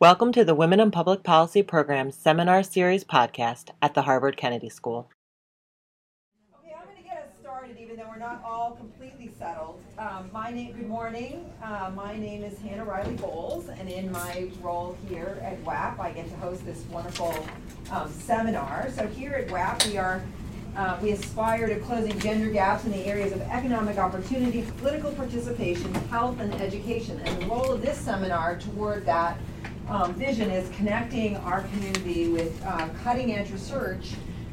Welcome to the Women in Public Policy Program Seminar Series podcast at the Harvard Kennedy School. Okay, I'm going to get us started even though we're not all completely settled. Um, my name, good morning. Uh, my name is Hannah Riley Bowles, and in my role here at WAP, I get to host this wonderful um, seminar. So here at WAP, we are uh, we aspire to closing gender gaps in the areas of economic opportunity, political participation, health, and education. And the role of this seminar toward that um, vision is connecting our community with uh, cutting edge research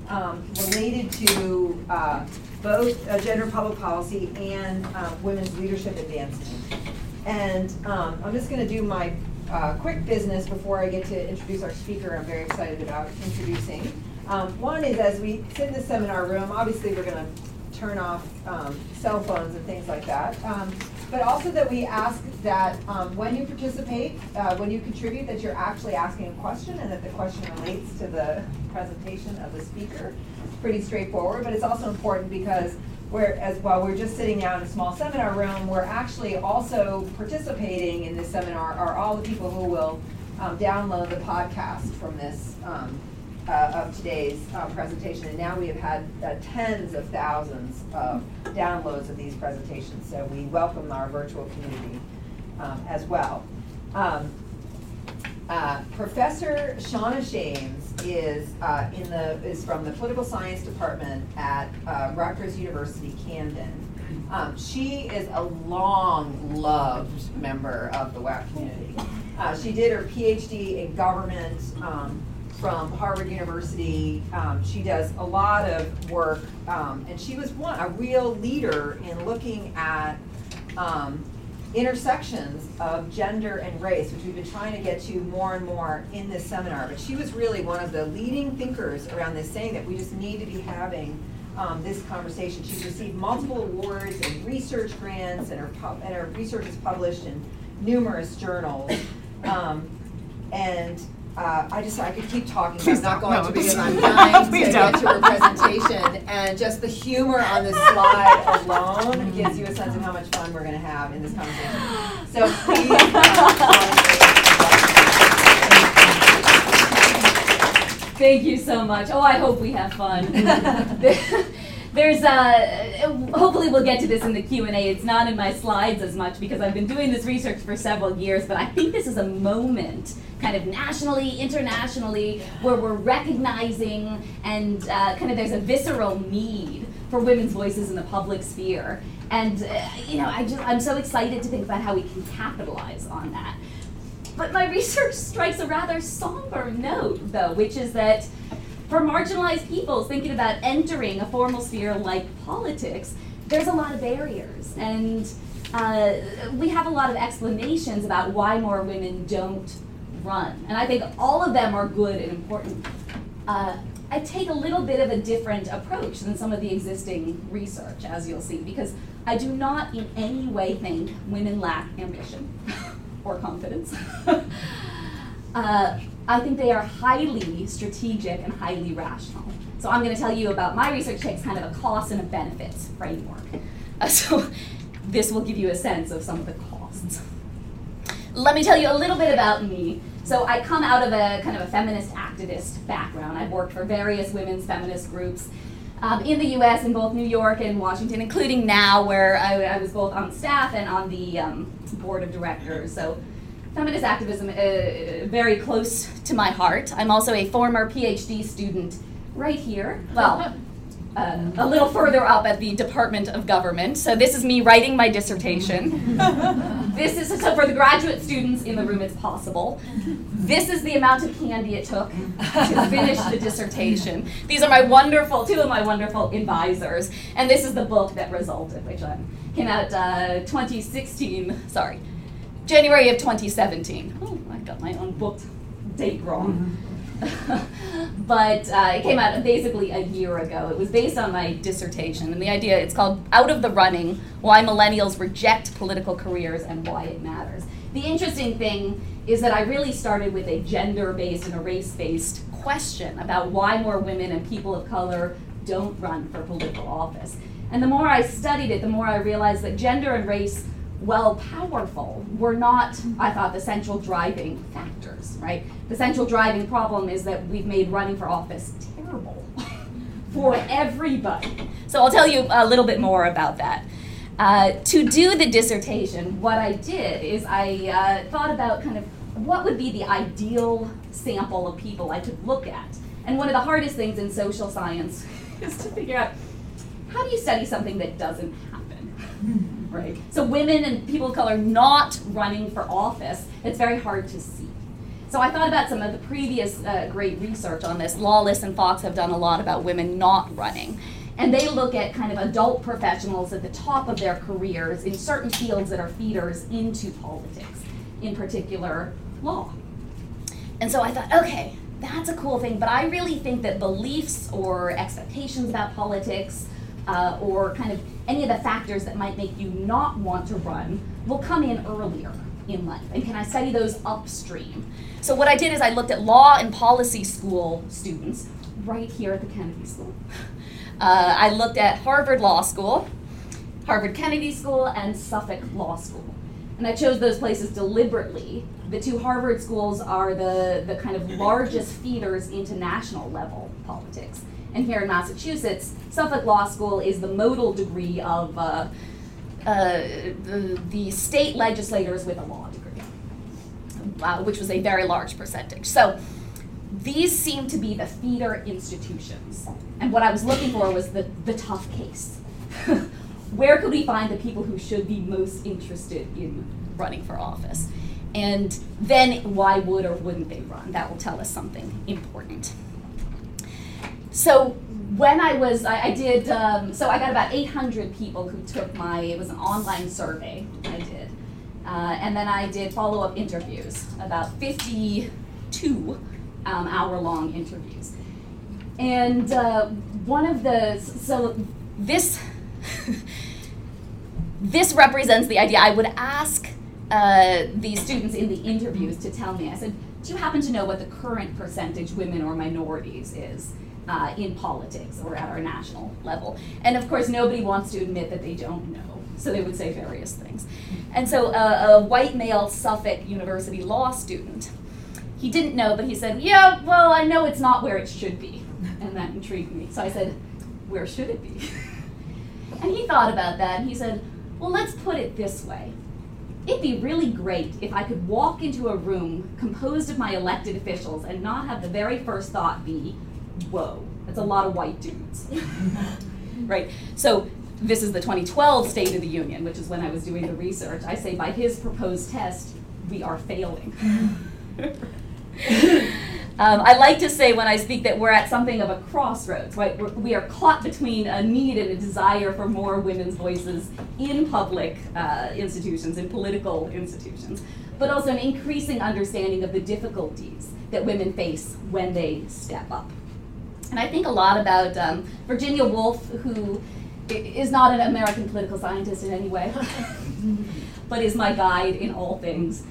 um, related to uh, both uh, gender public policy and uh, women's leadership advancement. And um, I'm just going to do my uh, quick business before I get to introduce our speaker. I'm very excited about introducing. Um, one is as we sit in the seminar room, obviously we're going to turn off um, cell phones and things like that. But also that we ask that um, when you participate, uh, when you contribute, that you're actually asking a question and that the question relates to the presentation of the speaker. It's pretty straightforward, but it's also important because we're, as while we're just sitting down in a small seminar room, we're actually also participating in this seminar are all the people who will um, download the podcast from this um, uh, of today's uh, presentation, and now we have had uh, tens of thousands of downloads of these presentations, so we welcome our virtual community um, as well. Um, uh, Professor Shauna Shames is uh, in the is from the political science department at uh, Rutgers University Camden. Um, she is a long loved member of the WAP community. she did her PhD in government um, from Harvard University. Um, she does a lot of work, um, and she was one a real leader in looking at um, intersections of gender and race, which we've been trying to get to more and more in this seminar. But she was really one of the leading thinkers around this, saying that we just need to be having um, this conversation. She's received multiple awards and research grants, and her, and her research is published in numerous journals. Um, and uh, I just I could keep talking, but I'm not going no, to because I'm dying to get to her presentation. And just the humor on this slide alone gives you a sense of how much fun we're going to have in this conversation. So please. Thank you so much. Oh, I hope we have fun. there's uh, hopefully we'll get to this in the q&a it's not in my slides as much because i've been doing this research for several years but i think this is a moment kind of nationally internationally where we're recognizing and uh, kind of there's a visceral need for women's voices in the public sphere. And uh, you know I just, i'm so excited to think about how we can capitalize on that. But my research strikes a rather somber note though which is that for marginalized peoples thinking about entering a formal sphere like politics, there's a lot of barriers. And uh, we have a lot of explanations about why more women don't run. And I think all of them are good and important. Uh, I take a little bit of a different approach than some of the existing research, as you'll see, because I do not in any way think women lack ambition or confidence. uh, I think they are highly strategic and highly rational. So I'm going to tell you about my research takes kind of a cost and a benefits framework. Uh, so this will give you a sense of some of the costs. Let me tell you a little bit about me. So I come out of a kind of a feminist activist background. I've worked for various women's feminist groups um, in the U.S. in both New York and Washington, including now where I, I was both on staff and on the um, board of directors. So feminist activism uh, very close to my heart. I'm also a former PhD student right here. Well, uh, a little further up at the Department of Government. So this is me writing my dissertation. this is so for the graduate students in the room, it's possible. This is the amount of candy it took to finish the dissertation. These are my wonderful, two of my wonderful advisors, and this is the book that resulted, which came out uh, 2016. Sorry, January of 2017. Oh, I got my own booked date wrong. Mm-hmm. but uh, it came out basically a year ago. It was based on my dissertation, and the idea it's called Out of the Running Why Millennials Reject Political Careers and Why It Matters. The interesting thing is that I really started with a gender based and a race based question about why more women and people of color don't run for political office. And the more I studied it, the more I realized that gender and race well powerful were not, I thought, the central driving factors. right? The central driving problem is that we've made running for office terrible for everybody. So I'll tell you a little bit more about that. Uh, to do the dissertation, what I did is I uh, thought about kind of what would be the ideal sample of people I could look at. And one of the hardest things in social science is to figure out how do you study something that doesn't happen, right? So women and people of color not running for office, it's very hard to see. So I thought about some of the previous uh, great research on this. Lawless and Fox have done a lot about women not running. And they look at kind of adult professionals at the top of their careers in certain fields that are feeders into politics, in particular law. And so I thought, okay, that's a cool thing, but I really think that beliefs or expectations about politics uh, or kind of any of the factors that might make you not want to run will come in earlier in life. And can I study those upstream? So what I did is I looked at law and policy school students right here at the Kennedy School. Uh, I looked at Harvard Law School, Harvard Kennedy School, and Suffolk Law School. And I chose those places deliberately. The two Harvard schools are the, the kind of largest feeders into national level politics. And here in Massachusetts, Suffolk Law School is the modal degree of uh, uh, the, the state legislators with a law degree, uh, which was a very large percentage. So these seem to be the feeder institutions. And what I was looking for was the, the tough case. Where could we find the people who should be most interested in running for office? And then why would or wouldn't they run? That will tell us something important. So when I was, I, I did, um, so I got about 800 people who took my, it was an online survey I did. Uh, and then I did follow up interviews, about 52 um, hour long interviews. And uh, one of the, so this, this represents the idea. I would ask uh, the students in the interviews to tell me, I said, do you happen to know what the current percentage women or minorities is? Uh, in politics or at our national level. And of course, nobody wants to admit that they don't know, so they would say various things. And so, uh, a white male Suffolk University law student, he didn't know, but he said, Yeah, well, I know it's not where it should be. And that intrigued me. So I said, Where should it be? and he thought about that, and he said, Well, let's put it this way. It'd be really great if I could walk into a room composed of my elected officials and not have the very first thought be, whoa, that's a lot of white dudes. right? So this is the 2012 State of the Union, which is when I was doing the research. I say by his proposed test, we are failing. um, I like to say when I speak that we're at something of a crossroads, right? We're, we are caught between a need and a desire for more women's voices in public uh, institutions, in political institutions, but also an increasing understanding of the difficulties that women face when they step up. And I think a lot about um, Virginia Woolf, who is not an American political scientist in any way, but is my guide in all things.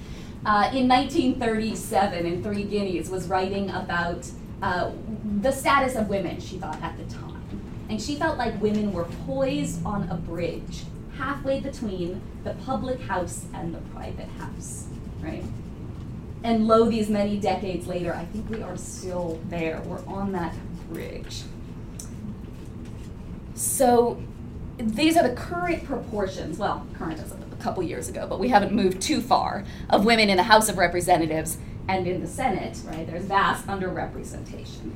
Uh, in 1937, in Three Guineas, was writing about uh, the status of women, she thought, at the time. And she felt like women were poised on a bridge, halfway between the public house and the private house, right? And lo, these many decades later, I think we are still there. We're on that bridge. So these are the current proportions, well, current of a couple years ago, but we haven't moved too far, of women in the House of Representatives and in the Senate, right? There's vast underrepresentation.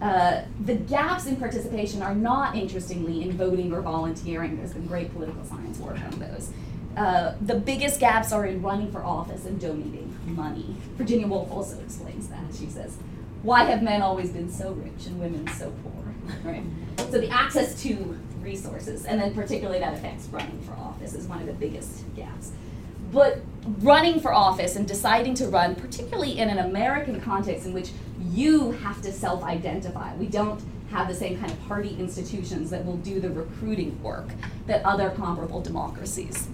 Uh, the gaps in participation are not, interestingly, in voting or volunteering. There's been great political science work on those. Uh, the biggest gaps are in running for office and donating money. Virginia Woolf also explains that. She says, why have men always been so rich and women so poor? Right? So the access to resources, and then particularly that affects running for office, is one of the biggest gaps. But running for office and deciding to run, particularly in an American context in which you have to self identify, we don't have the same kind of party institutions that will do the recruiting work that other comparable democracies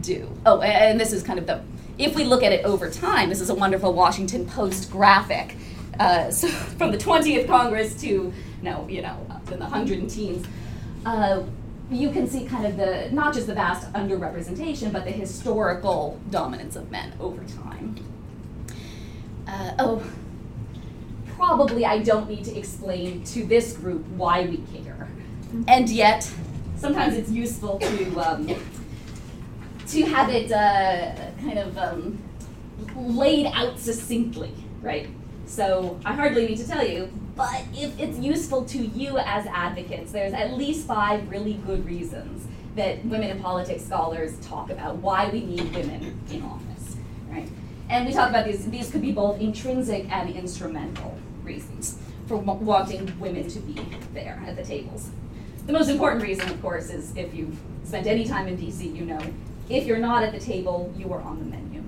do. Oh, and this is kind of the, if we look at it over time, this is a wonderful Washington Post graphic uh, so from the 20th Congress to no, you know, up in the hundred and teens, uh, you can see kind of the not just the vast underrepresentation, but the historical dominance of men over time. Uh, oh, probably I don't need to explain to this group why we care. And yet, sometimes it's useful to um, to have it uh, kind of um, laid out succinctly, right? So I hardly need to tell you, but if it's useful to you as advocates, there's at least five really good reasons that women in politics scholars talk about why we need women in office, right? And we talk about these, these could be both intrinsic and instrumental reasons for wanting women to be there at the tables. The most important reason, of course, is if you've spent any time in DC, you know, if you're not at the table, you are on the menu.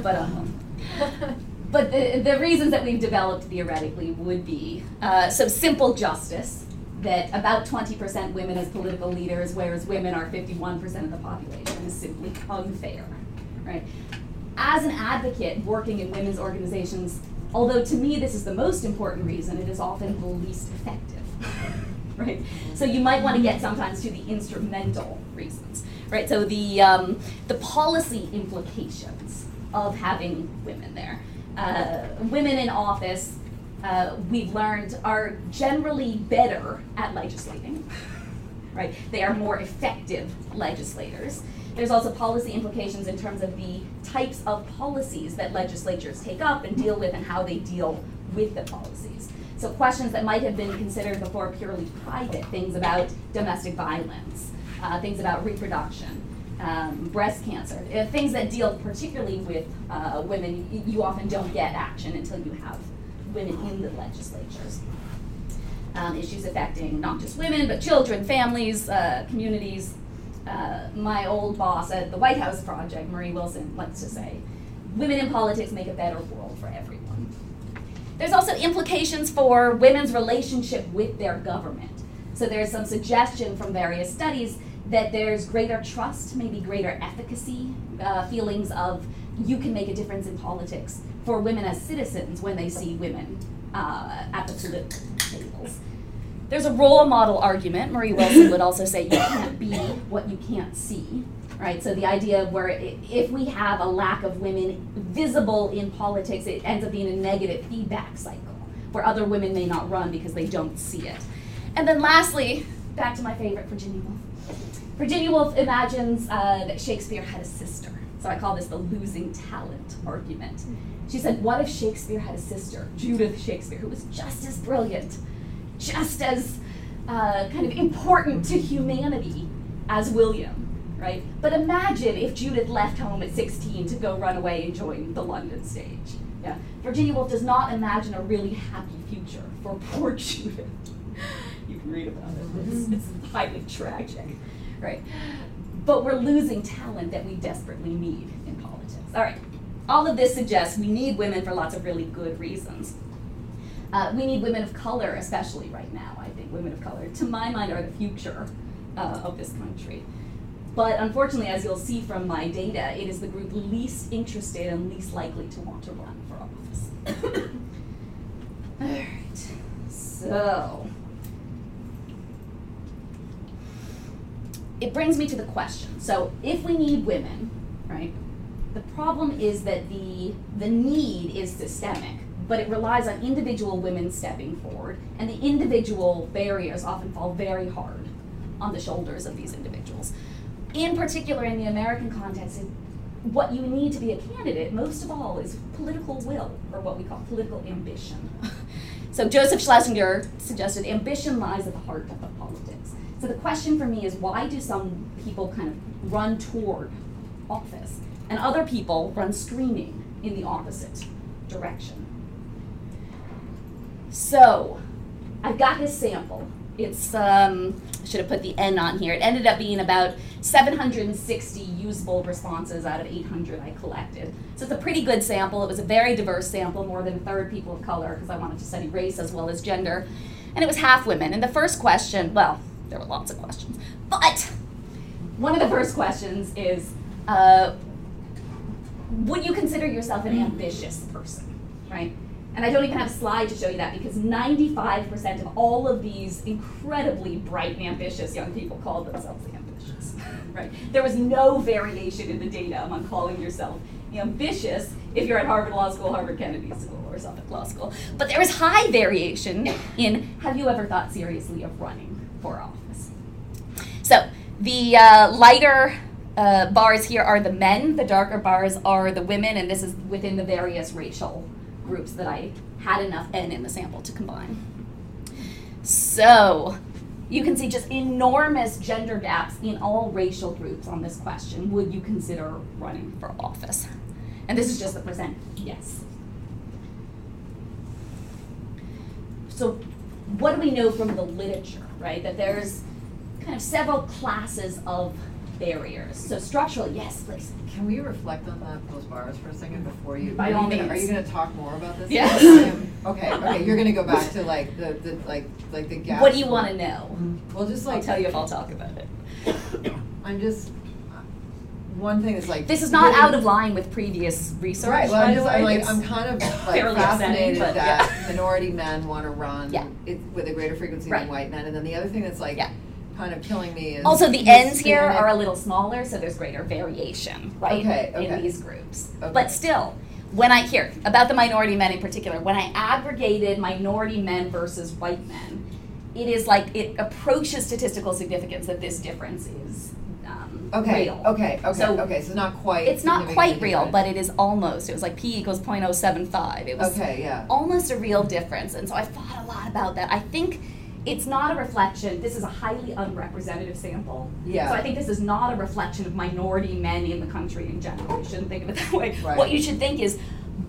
but um, but the, the reasons that we've developed theoretically would be uh, simple justice that about 20% women as political leaders, whereas women are 51% of the population, is simply unfair, right? As an advocate working in women's organizations, although to me this is the most important reason, it is often the least effective, right? So you might want to get sometimes to the instrumental reasons, right? So the um, the policy implications of having women there. Uh, women in office uh, we've learned are generally better at legislating, right? They are more effective legislators. There's also policy implications in terms of the types of policies that legislatures take up and deal with and how they deal with the policies. So questions that might have been considered before purely private, things about domestic violence, uh, things about reproduction, um, breast cancer, uh, things that deal particularly with uh, women, you often don't get action until you have women in the legislatures. Um, issues affecting not just women, but children, families, uh, communities. Uh, my old boss at the White House Project, Marie Wilson, likes to say, women in politics make a better world for everyone. There's also implications for women's relationship with their government. So there's some suggestion from various studies that there's greater trust, maybe greater efficacy, uh, feelings of you can make a difference in politics for women as citizens when they see women uh, at the political tables. There's a role model argument. Marie Wilson would also say you can't be what you can't see, right? So the idea of where if we have a lack of women visible in politics, it ends up being a negative feedback cycle where other women may not run because they don't see it. And then lastly, back to my favorite, Virginia Woolf. Virginia Woolf imagines uh, that Shakespeare had a sister. So I call this the losing talent argument. She said, What if Shakespeare had a sister, Judith Shakespeare, who was just as brilliant, just as uh, kind of important to humanity as William, right? But imagine if Judith left home at 16 to go run away and join the London stage. Yeah. Virginia Woolf does not imagine a really happy future for poor Judith. you can read about it. It's, it's highly tragic, right? But we're losing talent that we desperately need in politics. All right all of this suggests we need women for lots of really good reasons. Uh, we need women of color, especially right now, I think. Women of color, to my mind, are the future uh, of this country. But unfortunately, as you'll see from my data, it is the group least interested and least likely to want to run for office. All right, so it brings me to the question. So if we need women, right, the problem is that the, the need is systemic, but it relies on individual women stepping forward, and the individual barriers often fall very hard on the shoulders of these individuals. In particular, in the American context, what you need to be a candidate, most of all, is political will, or what we call political ambition. so Joseph Schlesinger suggested ambition lies at the heart of politics. So the question for me is why do some people kind of run toward office? and other people run screaming in the opposite direction. So, I've got this sample. It's, um, I should have put the N on here. It ended up being about 760 usable responses out of 800 I collected. So it's a pretty good sample. It was a very diverse sample, more than a third people of color, because I wanted to study race as well as gender. And it was half women. And the first question, well, there were lots of questions, but one of the first questions is, uh, would you consider yourself an ambitious person, right? And I don't even have a slide to show you that because 95% of all of these incredibly bright and ambitious young people called themselves ambitious, right? There was no variation in the data among calling yourself ambitious if you're at Harvard Law School, Harvard Kennedy School, or Suffolk Law School. But there is high variation in have you ever thought seriously of running for office? So the uh, lighter uh, bars here are the men, the darker bars are the women, and this is within the various racial groups that I had enough N in the sample to combine. So you can see just enormous gender gaps in all racial groups on this question. Would you consider running for office? And this is just the percent yes. So, what do we know from the literature, right? That there's kind of several classes of barriers. So, structural, yes, please. Can we reflect on that, those bars for a second before you? By are you all means. Are you gonna talk more about this? Yes. Okay, okay, you're gonna go back to like the, the, like, like the gap. What do you want to know? Well, just like I'll like. tell you if I'll talk about it. I'm just, one thing is like. This is not out of line with previous research. Right, well, I'm just, I'm like, I'm kind of like fascinated but that yeah. minority men wanna run Yeah. it with a greater frequency Right. than white men, and then the other thing that's like Yeah. kind of killing me is. Also, the ends here are a little smaller, so there's greater variation, right? Okay, In these groups. Okay. But still, when I hear about the minority men in particular, when I aggregated minority men versus white men, it is like it approaches statistical significance that this difference is Okay, real. okay, okay, So, okay, so not quite. It's not quite real, different. but it is almost. It was like P equals 0.075. It was Okay, yeah. almost a real difference. And so I thought a lot about that. I think it's not a reflection, this is a highly unrepresentative sample. Yeah. So I think this is not a reflection of minority men in the country in general. You shouldn't think of it that way. Right. What you should think is,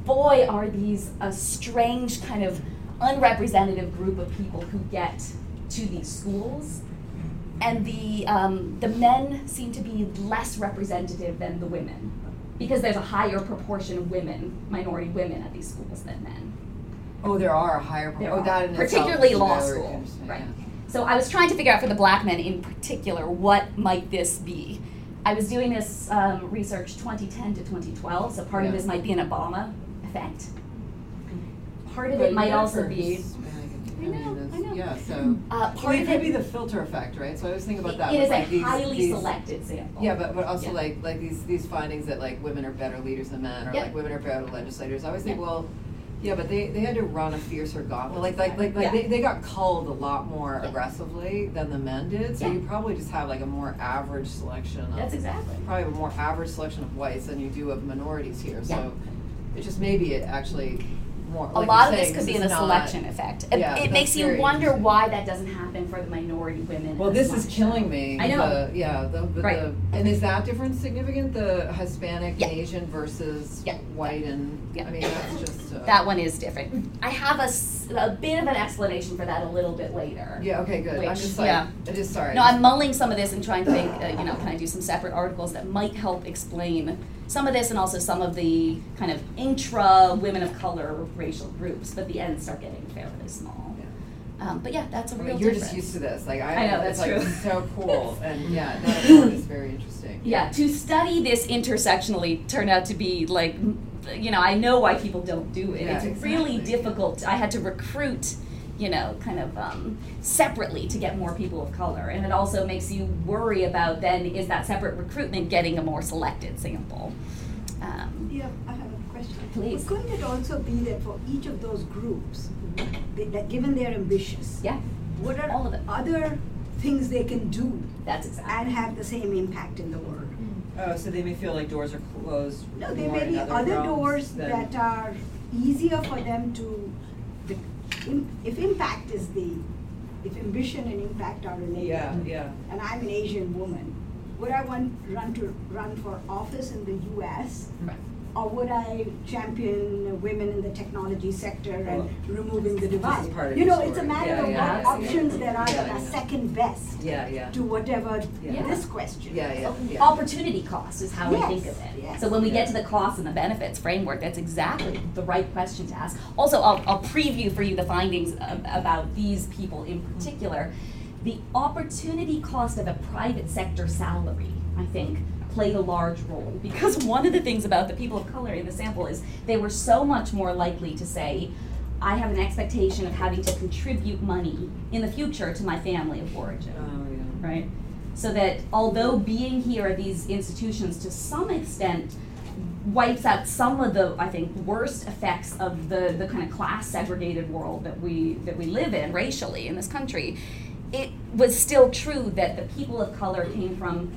boy, are these a strange kind of unrepresentative group of people who get to these schools. And the, um, the men seem to be less representative than the women because there's a higher proportion of women, minority women at these schools than men. Oh, there are a higher, There oh, that in itself particularly law very school, right? yeah. So I was trying to figure out for the black men in particular what might this be. I was doing this um, research 2010 to 2012, so part of this might be an Obama effect. Part of But it might also be Hispanic, I mean, know, I know. Yeah, so. uh, Well, part it of could it. be the filter effect, right? So I was thinking about that. it with, is like, a these- highly these- selected sample. Yeah, but, but also Yeah. like, like these, these findings that like women are better leaders than men, or Yep. like women are better legislators, I always think, Yeah. well, yeah, but they, they had to run a fiercer gauntlet, like, like, like, like Yeah. they, they got culled a lot more Yeah. aggressively than the men did, so Yeah. you probably just have like a more average selection of. That's exactly. Probably a more average selection of whites than you do of minorities here, so it just maybe it actually more, a lot of this could be in a not- selection effect. It- Yeah, it makes you wonder why that doesn't happen for the minority women. Well, this is killing me. I know. The, yeah, the, the, Right. the, and is that difference significant? The Hispanic Yeah. and Asian versus Yeah. white and, Yeah. I mean, that's just. Uh, That one is different. I have a, a bit of an explanation for that a little bit later. Yeah, okay, good. I'm Which- just like, yeah. I just, sorry. No, I'm mulling some of this and trying to think, uh, you know, can I do some separate articles that might help explain some of this and also some of the kind of intra women of color racial groups, but the ends start getting fairly small. Um, but yeah, that's a I real mean, you're difference. just used to this. Like, I, I know, it's that's like so cool. And yeah, that is very interesting. Yeah, to study this intersectionally turned out to be like, you know, I know why people don't do it. Yeah, it's really difficult. I had to recruit, you know, kind of um, separately to get more people of color. And it also makes you worry about then is that separate recruitment getting a more selected sample? Um, Yeah, I have a question. Please. But Couldn't it also be that for each of those groups, they- that given they're ambitious, yeah, what are All of it. other things they can do that's exactly. and have the same impact in the world? Oh, so they may feel like doors are closed No, there may be other other doors than- that are easier for them to, the, im- if impact is the, if ambition and impact are related. Yeah, yeah. and I'm an Asian woman, would I want run to run for office in the U.S. Right. Or would I champion women in the technology sector and Well, removing the this divide? part of You know, it's a matter Yeah, of yeah, what I see. options there are Yeah, that are second best Yeah, yeah. to whatever Yeah. this question. Yeah, yeah, So yeah. Opportunity cost is how we think of it. yes. So when we get to the costs and the benefits framework, that's exactly the right question to ask. Also, I'll, I'll preview for you the findings ab- about these people in mm-hmm. particular. The opportunity cost of a private sector salary, I think, played a large role because one of the things about the people of color in the sample is they were so much more likely to say, I have an expectation of having to contribute money in the future to my family of origin Oh, yeah. right? So that although being here at these institutions to some extent wipes out some of the I think worst effects of the the kind of class segregated world that we that we live in racially in this country. It was still true that the people of color came from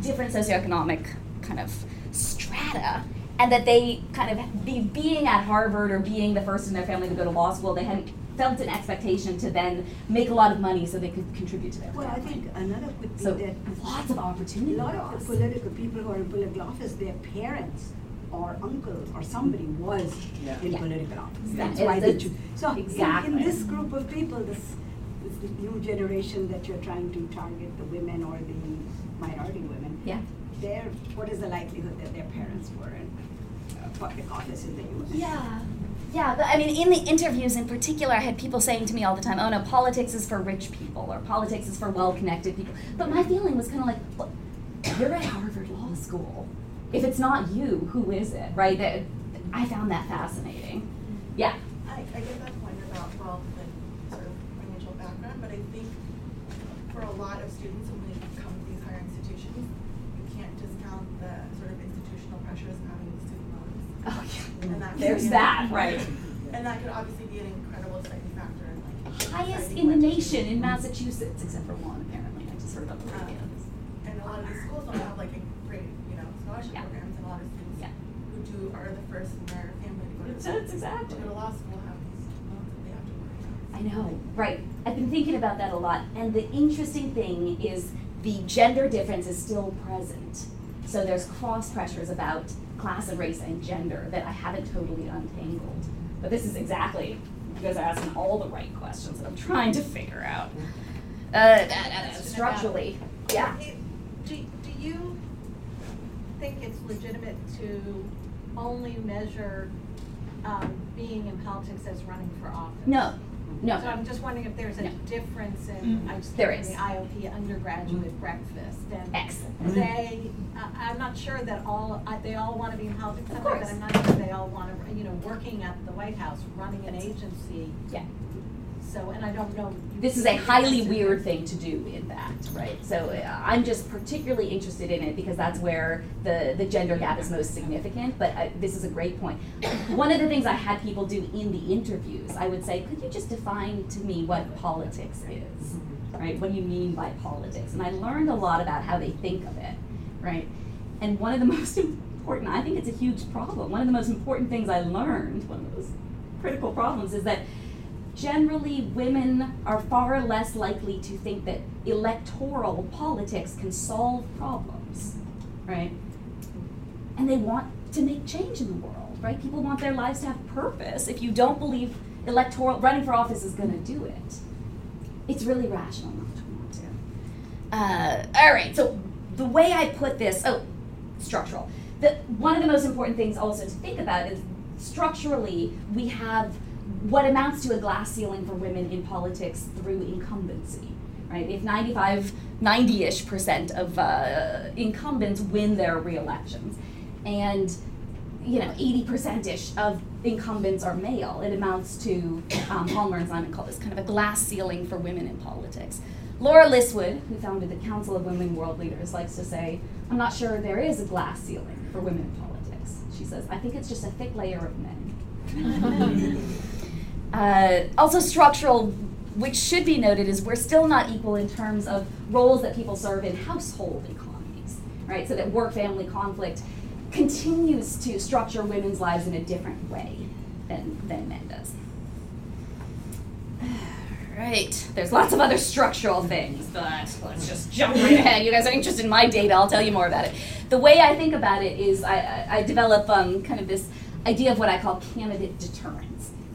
different socioeconomic kind of strata and that they kind of be, being at Harvard or being the first in their family to go to law school, they hadn't felt an expectation to then make a lot of money so they could contribute to their Well, I think another could be so that lots of opportunity. a lot of the political people who are in political office, their parents or uncle or somebody was Yeah. in Yeah. political office. Exactly. That's why they It's- choose. So in- exactly. in this group of people, this, this new generation that you're trying to target, the women or the minority women, yeah. their, what is the likelihood that their parents were in uh, public office in the US? Yeah. Yeah, but I mean, in the interviews in particular, I had people saying to me all the time, oh no, politics is for rich people, or politics is for well connected people. But my feeling was kind of like, well, you're at Harvard Law School. If it's not you, who is it, right? That, I found that fascinating. Yeah. I, I get that point about wealth and sort of financial background, but I think for a lot of students, when they come to these higher institutions, you can't discount the sort of institutional pressures of having student loans. Oh, yeah. And that could There's be an- that, right. And that could obviously be an incredible exciting factor in like. Highest in the what to do. nation in Massachusetts, except for one, apparently. I just heard about the Um. And a lot of these schools don't have like a great, you know, scholarship Yeah. programs, and a lot of students Yeah. who do are the first in their family to go to. That's exactly. To go to law school have these loans that they have to worry about. I know, right. I've been thinking about that a lot. And the interesting thing is the gender difference is still present. So there's cross pressures about class and race and gender that I haven't totally untangled. But this is exactly, you guys are asking all the right questions that I'm trying to figure out. Uh, structurally, yeah. Do, do you think it's legitimate to only measure, um, being in politics as running for office? No, no. So I'm just wondering if there's a No. difference in, mm-hmm. I just There came from is. the IOP undergraduate mm-hmm. breakfast and Excellent. they, mm-hmm. I, I'm not sure that all, I, they all wanna be in politics Of someday, but course. I'm not sure they all wanna, you know, working at the White House, running an agency, Yeah. So, and I don't know. this is a highly weird thing to do in that, right? So uh, I'm just particularly interested in it because that's where the, the gender gap is most significant. But uh, this is a great point. One of the things I had people do in the interviews, I would say, could you just define to me what politics is, right? What do you mean by politics? And I learned a lot about how they think of it, right? And one of the most important, I think it's a huge problem. One of the most important things I learned, one of those critical problems, is that generally women are far less likely to think that electoral politics can solve problems, right? And they want to make change in the world, right? People want their lives to have purpose. If you don't believe electoral running for office is going to do it, it's really rational not to want to. Uh, all right, so the way I put this, oh, structural. The, one of the most important things also to think about is structurally we have what amounts to a glass ceiling for women in politics through incumbency, right? If 95, 90-ish percent of uh, incumbents win their re-elections, and you know, 80%-ish of incumbents are male. It amounts to, um, Palmer and Simon call this kind of a glass ceiling for women in politics. Laura Liswood, who founded the Council of Women World Leaders, likes to say, I'm not sure there is a glass ceiling for women in politics. She says, I think it's just a thick layer of men. uh, also structural, which should be noted, is we're still not equal in terms of roles that people serve in household economies, right? So that work-family conflict continues to structure women's lives in a different way than, than men does. Right. There's lots of other structural things, but let's just jump right ahead. You guys are interested in my data, I'll tell you more about it. The way I think about it is I, I, I develop um, kind of this idea of what I call candidate deterrence.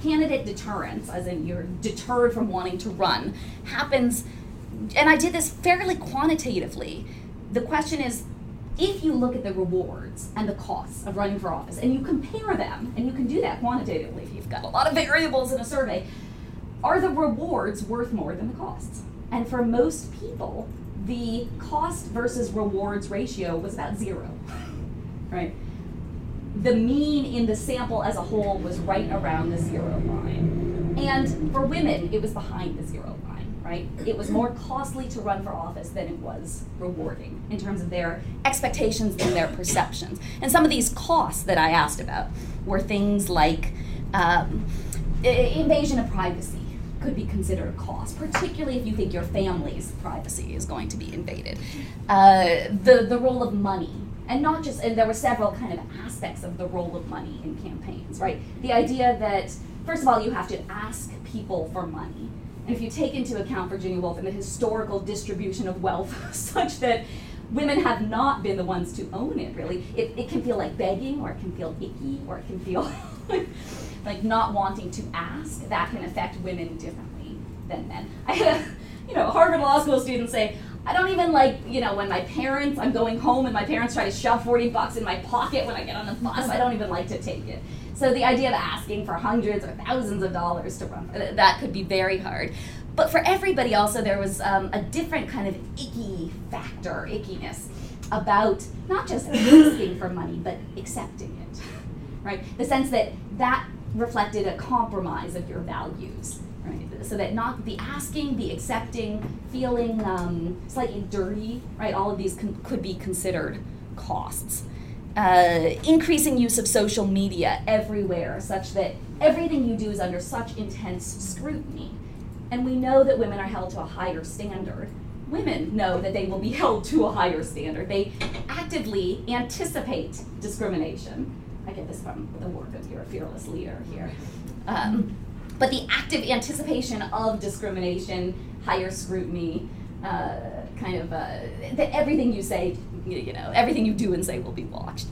Candidate deterrence, as in you're deterred from wanting to run, happens, and I did this fairly quantitatively. The question is if you look at the rewards and the costs of running for office and you compare them, and you can do that quantitatively if you've got a lot of variables in a survey, are the rewards worth more than the costs? And for most people, the cost versus rewards ratio was about zero, right? The mean in the sample as a whole was right around the zero line. And for women, it was behind the zero line. right? It was more costly to run for office than it was rewarding in terms of their expectations and their perceptions. And some of these costs that I asked about were things like um, invasion of privacy could be considered a cost, particularly if you think your family's privacy is going to be invaded. Uh, the the role of money, and not just and there were several kind of aspects of the role of money in campaigns, right? The idea that first of all you have to ask people for money, and if you take into account Virginia Woolf and the historical distribution of wealth, such that women have not been the ones to own it really it, it can feel like begging or it can feel icky or it can feel like not wanting to ask. That can affect women differently than men. I had a you know harvard law school student say i don't even like you know when my parents i'm going home and my parents try to shove 40 bucks in my pocket when i get on the bus. I don't even like to take it. So the idea of asking for hundreds or thousands of dollars to run that could be very hard. But for everybody also there was um, a different kind of icky factor ickiness about not just asking for money but accepting it right? The sense that that reflected a compromise of your values so that not the asking the accepting feeling um, slightly dirty right all of these con- could be considered costs uh, increasing use of social media everywhere such that everything you do is under such intense scrutiny and we know that women are held to a higher standard. Women know that they will be held to a higher standard. They actively anticipate discrimination. I get this from the work of your fearless leader here. Um, but the active anticipation of discrimination, higher scrutiny, uh, kind of uh, that everything you say, you know, everything you do and say will be watched.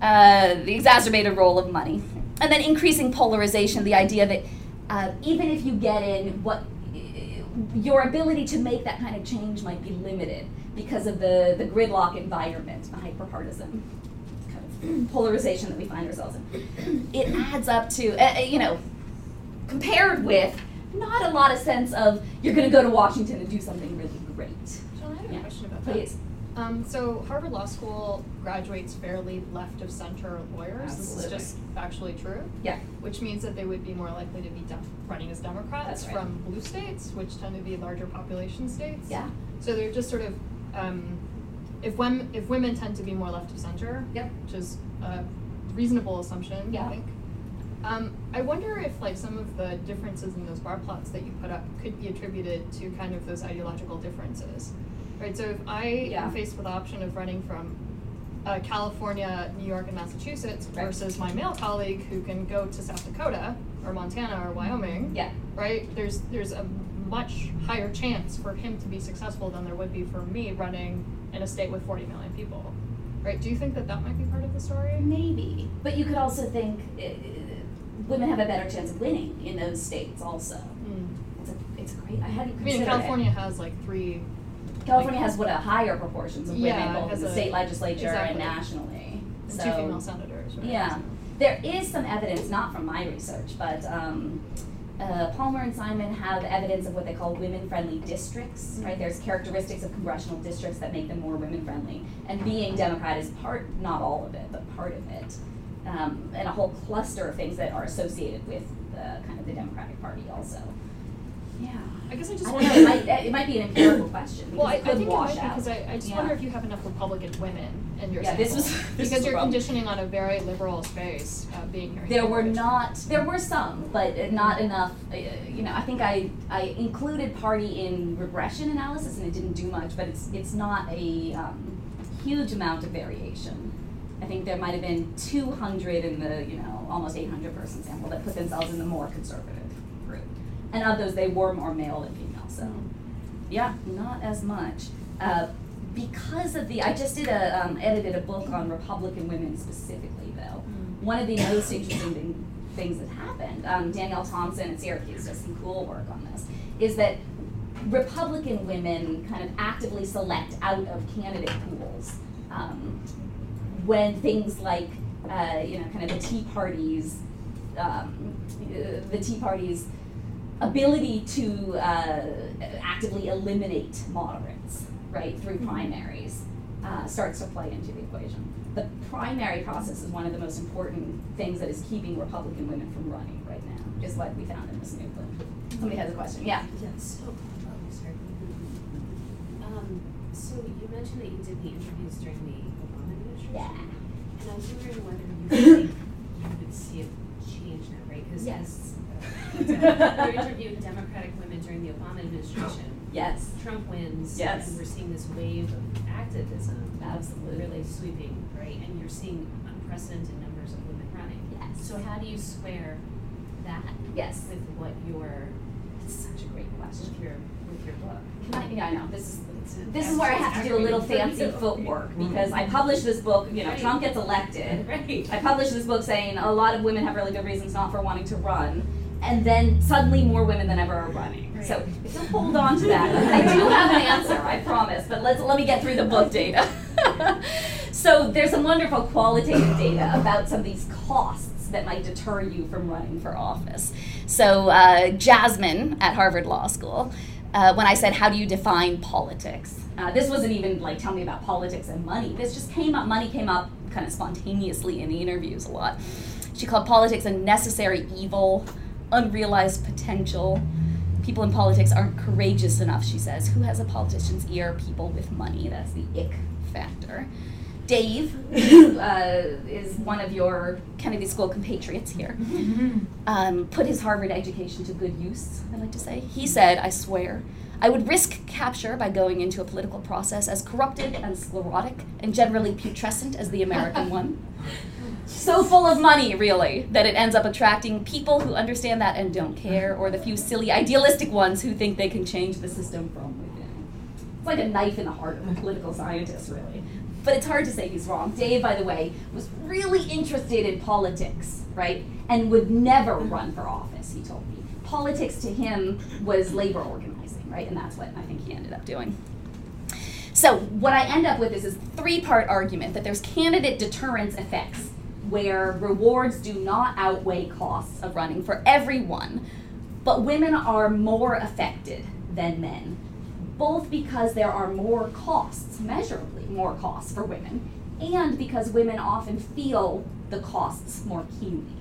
Uh, the exacerbated role of money, and then increasing polarization. The idea that uh, even if you get in, what your ability to make that kind of change might be limited because of the, the gridlock environment, the hyperpartisan kind of polarization that we find ourselves in. It adds up to, uh, you know, compared with not a lot of sense of you're going to go to Washington and do something really great. John, I have Yeah. a question about that. Please. Um, so Harvard Law School graduates fairly left of center lawyers. Absolutely. This is just factually true. Yeah. Which means that they would be more likely to be dem- running as Democrats right. from blue states, which tend to be larger population states. Yeah. So they're just sort of, um, if women if women tend to be more left of center, Yep. which is a reasonable assumption, Yeah. I think. Um, I wonder if like some of the differences in those bar plots that you put up could be attributed to kind of those ideological differences, right? So if I Yeah. am faced with the option of running from uh, California, New York, and Massachusetts Right. versus my male colleague who can go to South Dakota or Montana or Wyoming, Yeah. right? There's there's a much higher chance for him to be successful than there would be for me running in a state with 40 million people, right? Do you think that that might be part of the story? Maybe, but you could also think uh, women have a better chance of winning in those states. Also, Hmm. it's a it's a great. I hadn't considered I mean, it. California has like three. California has what a higher proportions of women Yeah, it both in the a- state legislature and nationally. and So two female senators, right? yeah, there is some evidence, not from my research, but um, uh, Palmer and Simon have evidence of what they call women-friendly districts. Right, there's characteristics of congressional districts that make them more women-friendly, and being Democrat is part, not all of it, but part of it, um, and a whole cluster of things that are associated with the kind of the Democratic Party also. Yeah. I guess I I just don't wonder. it might, it might be an empirical question Well, because I, I think it might out. because I, I just Yeah. wonder if you have enough Republican women in your Yeah, this sample. was- this was because the you're conditioning on a very liberal space uh, being here. There were not, there were some, but not enough, uh, you know, I think I, I included party in regression analysis and it didn't do much, but it's, it's not a um, huge amount of variation. I think there might have been two hundred in the, you know, almost eight hundred person sample that put themselves in the more conservative group. And of those, they were more male than female, so, yeah, not as much. Uh, because of the, I just did a, um, edited a book on Republican women specifically though. One of the most interesting thing, things that happened, um, Danielle Thomsen at Syracuse does some cool work on this, is that Republican women kind of actively select out of candidate pools um, when things like, uh, you know, kind of the Tea Party's, um, the Tea Party's ability to uh, actively eliminate moderates, right, through primaries, uh, starts to play into the equation. The primary process is one of the most important things that is keeping Republican women from running right now, just like we found in this new book. Somebody has a question, yeah. Yeah, so, um? Um, so you mentioned that you did the interviews during the. Yeah. And I was wondering whether you think you would see a change now, right? Because Yes. you uh, interviewed Democratic women during the Obama administration. Yes. Trump wins. Yes. And we're seeing this wave of activism. Absolutely. Really sweeping, right? And you're seeing unprecedented numbers of women running. Yes. So how do you square that Yes. with what your It's such a great question. with your with your book? Can I, yeah, I know. This is this is where I have to do a little fancy footwork because I published this book. You know, Right. Trump gets elected. Right. I published this book saying a lot of women have really good reasons not for wanting to run, and then suddenly more women than ever are running. So if you'll hold on to that, I do have an answer, I promise. But let's let me get through the book data. so there's some wonderful qualitative data about some of these costs that might deter you from running for office. So uh, Jasmine at Harvard Law School, uh, when I said how do you define politics, uh, this wasn't even like tell me about politics and money. This just came up. Money came up kind of spontaneously in the interviews a lot. She called politics a necessary evil, unrealized potential. People in politics aren't courageous enough, she says. Who has a politician's ear? People with money. That's the ick factor. Dave, who uh, is one of your Kennedy School compatriots here, um, put his Harvard education to good use, I like to say. He said, I swear, I would risk capture by going into a political process as corrupted and sclerotic and generally putrescent as the American one. So full of money, really, that it ends up attracting people who understand that and don't care, or the few silly idealistic ones who think they can change the system from within. It's like a knife in the heart of a political scientist, really. But it's hard to say he's wrong. Dave, by the way, was really interested in politics, right? And would never run for office, he told me. Politics to him was labor organizing, right? And that's what I think he ended up doing. So, what I end up with is this three part argument that there's candidate deterrence effects where rewards do not outweigh costs of running for everyone, but women are more affected than men, both because there are more costs, measurably more costs for women, and because women often feel the costs more keenly,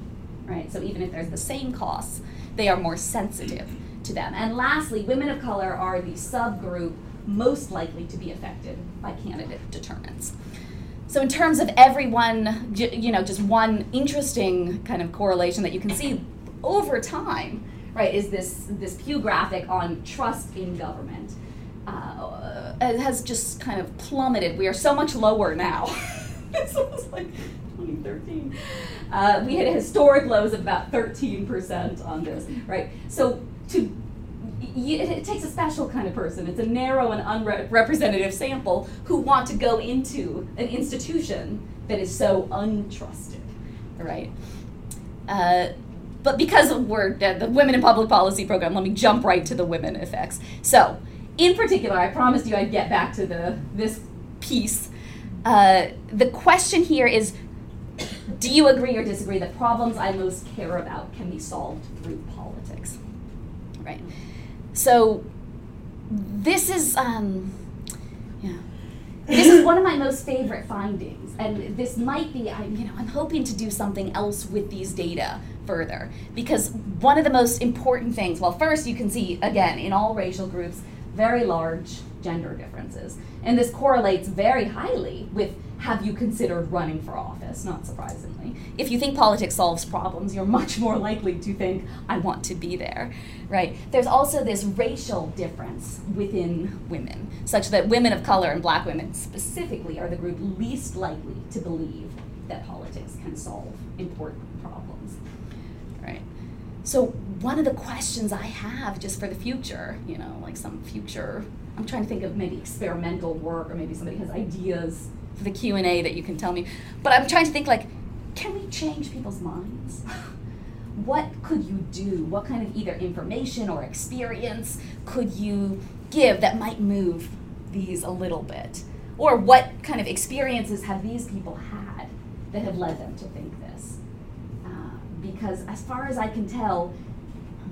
right? So even if there's the same costs, they are more sensitive to them. And lastly, women of color are the subgroup most likely to be affected by candidate determinants. So in terms of everyone, you know, just one interesting kind of correlation that you can see over time, right, is this this Pew graphic on trust in government. Uh, has just kind of plummeted. We are so much lower now. it's almost like 2013. Uh, we had historic lows of about 13% on this, right? So to it, takes a special kind of person. It's a narrow and unrepresentative sample who want to go into an institution that is so untrusted, right? Uh, but because we're the Women in Public Policy program, let me jump right to the women effects. So, in particular, I promised you I'd get back to the this piece. Uh, the question here is do you agree or disagree that problems I most care about can be solved through politics? Right. So this is um, yeah. This is one of my most favorite findings, and this might be I'm you know I'm hoping to do something else with these data further because one of the most important things. Well, first you can see again in all racial groups very large gender differences, and this correlates very highly with have you considered running for office? Not surprisingly. If you think politics solves problems, you're much more likely to think, I want to be there, right? There's also this racial difference within women, such that women of color and black women specifically are the group least likely to believe that politics can solve important problems, right? So, one of the questions I have just for the future, you know, like some future, I'm trying to think of maybe experimental work or maybe somebody has ideas for the q&a that you can tell me. But i'm trying to think like can we change people's minds? What could you do? What kind of either information or experience could you give that might move these a little bit? Or what kind of experiences have these people had that have led them to think because as far as i can tell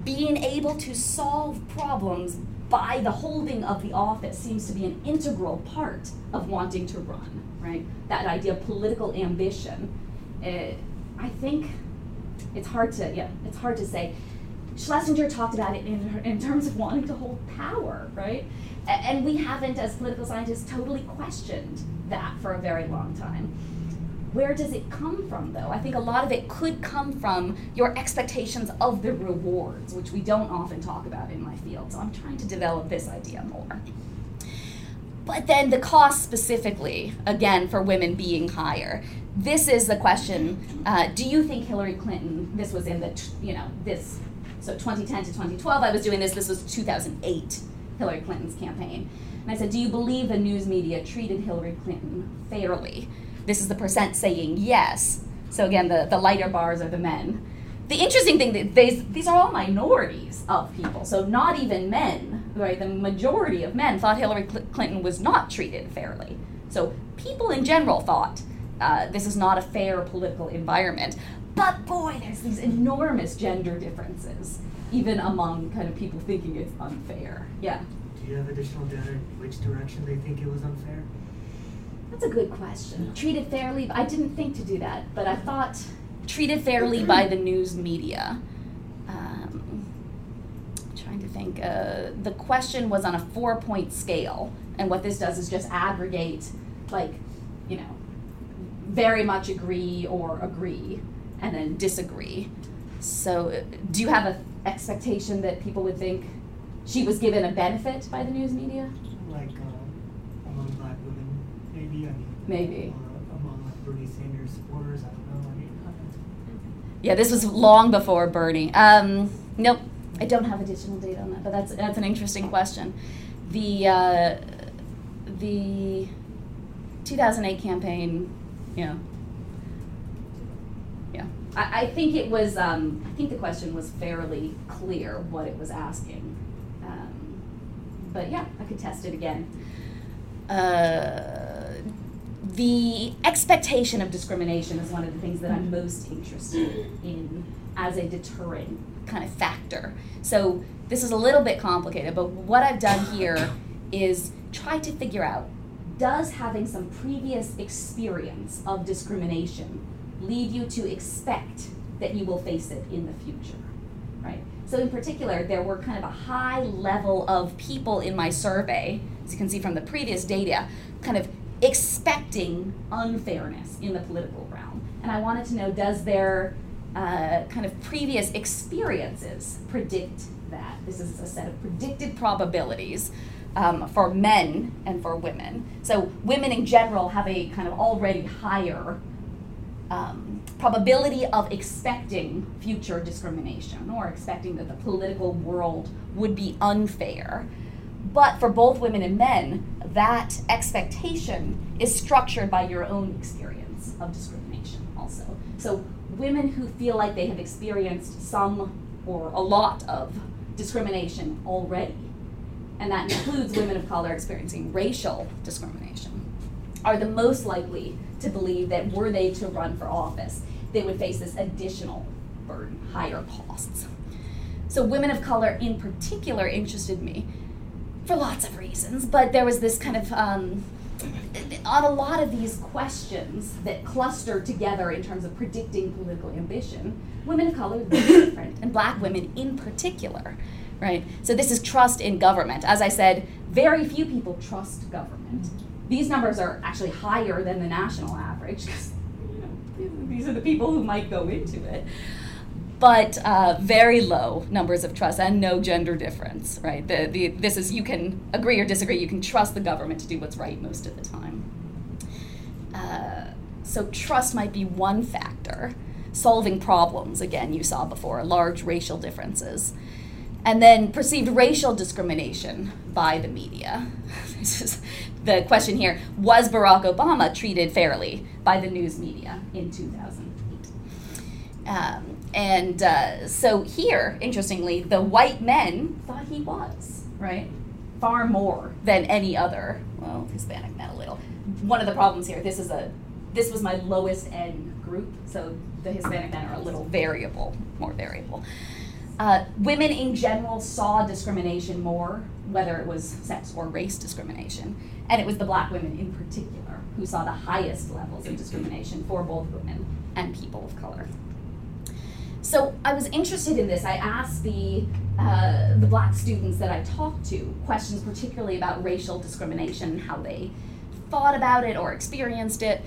being able to solve problems by the holding of the office seems to be an integral part of wanting to run, right? That idea of political ambition. Uh, I think it's hard to, yeah, it's hard to say. Schlesinger talked about it in, in terms of wanting to hold power, right? And we haven't, as political scientists, totally questioned that for a very long time. Where does it come from, though? I think a lot of it could come from your expectations of the rewards, which we don't often talk about in my field. So I'm trying to develop this idea more. But then the cost specifically, again, for women being higher. This is the question uh, Do you think Hillary Clinton, this was in the, you know, this, so 2010 to 2012, I was doing this, this was 2008, Hillary Clinton's campaign. And I said, Do you believe the news media treated Hillary Clinton fairly? This is the percent saying yes. So again, the, the lighter bars are the men. The interesting thing that these, these are all minorities of people, so not even men, right? The majority of men thought Hillary Cl- Clinton was not treated fairly. So people in general thought uh, this is not a fair political environment. But boy, there's these enormous gender differences, even among kind of people thinking it's unfair. Yeah. Do you have additional data in which direction they think it was unfair? That's a good question. Treated fairly, I didn't think to do that, but I thought treated fairly by the news media. Um, trying to think. Uh, the question was on a four point scale, and what this does is just aggregate, like, you know, very much agree or agree, and then disagree. So, uh, do you have an expectation that people would think she was given a benefit by the news media? Like uh, among black women, maybe. I mean, Maybe. Or among like Bernie Sanders supporters. I don't know. I mean, Yeah, this was long before Bernie. Um, nope, I don't have additional data on that, but that's that's an interesting question. The uh, the 2008 campaign, you know, yeah, I, I think it was. Um, I think the question was fairly clear what it was asking. Um, but yeah, I could test it again. Uh, the expectation of discrimination is one of the things that I'm most interested in as a deterrent kind of factor. So this is a little bit complicated, but what I've done here is try to figure out does having some previous experience of discrimination lead you to expect that you will face it in the future? Right? So, in particular, there were kind of a high level of people in my survey, as you can see from the previous data, kind of expecting unfairness in the political realm. And I wanted to know does their uh, kind of previous experiences predict that? This is a set of predicted probabilities um, for men and for women. So, women in general have a kind of already higher um, probability of expecting future discrimination or expecting that the political world would be unfair. But for both women and men, that expectation is structured by your own experience of discrimination, also. So, women who feel like they have experienced some or a lot of discrimination already, and that includes women of color experiencing racial discrimination, are the most likely to believe that were they to run for office, they would face this additional burden, higher costs. So, women of color in particular interested me for lots of reasons, but there was this kind of, um, on a lot of these questions that cluster together in terms of predicting political ambition, women of color were different, and black women in particular, right? So, this is trust in government. As I said, very few people trust government. These numbers are actually higher than the national average because you know, these are the people who might go into it but uh, very low numbers of trust and no gender difference, right? The, the, this is, you can agree or disagree, you can trust the government to do what's right most of the time. Uh, so, trust might be one factor. Solving problems, again, you saw before, large racial differences. And then perceived racial discrimination by the media. this is the question here Was Barack Obama treated fairly by the news media in 2008? Um, and uh, so here, interestingly, the white men thought he was, right? Far more than any other, well, Hispanic men a little. One of the problems here, this is a, this was my lowest end group, so the Hispanic men are a little variable, more variable. Uh, women in general saw discrimination more, whether it was sex or race discrimination, and it was the black women in particular who saw the highest levels of discrimination for both women and people of color. So I was interested in this. I asked the uh, the black students that I talked to questions, particularly about racial discrimination, and how they thought about it or experienced it.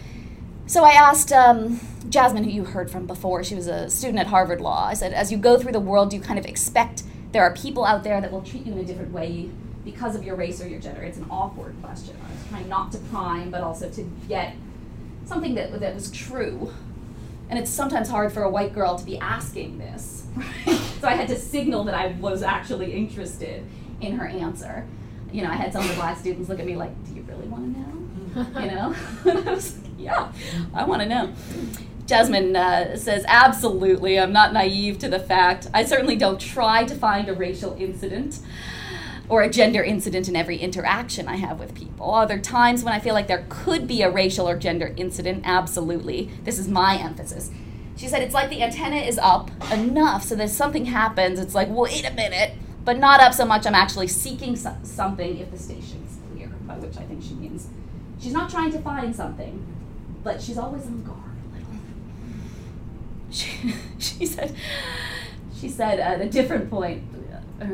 So I asked um, Jasmine, who you heard from before, she was a student at Harvard Law. I said, as you go through the world, do you kind of expect there are people out there that will treat you in a different way because of your race or your gender? It's an awkward question. I was trying not to prime, but also to get something that, that was true. And it's sometimes hard for a white girl to be asking this. so I had to signal that I was actually interested in her answer. You know, I had some of the black students look at me like, do you really want to know? You know? and I was like, yeah, I want to know. Jasmine uh, says, absolutely, I'm not naive to the fact. I certainly don't try to find a racial incident or a gender incident in every interaction I have with people. Are there times when I feel like there could be a racial or gender incident? Absolutely. This is my emphasis. She said it's like the antenna is up enough so that something happens, it's like, wait a minute, but not up so much I'm actually seeking so- something if the station's clear, by which I think she means she's not trying to find something, but she's always on guard a little. She, she said, she said at a different point, uh,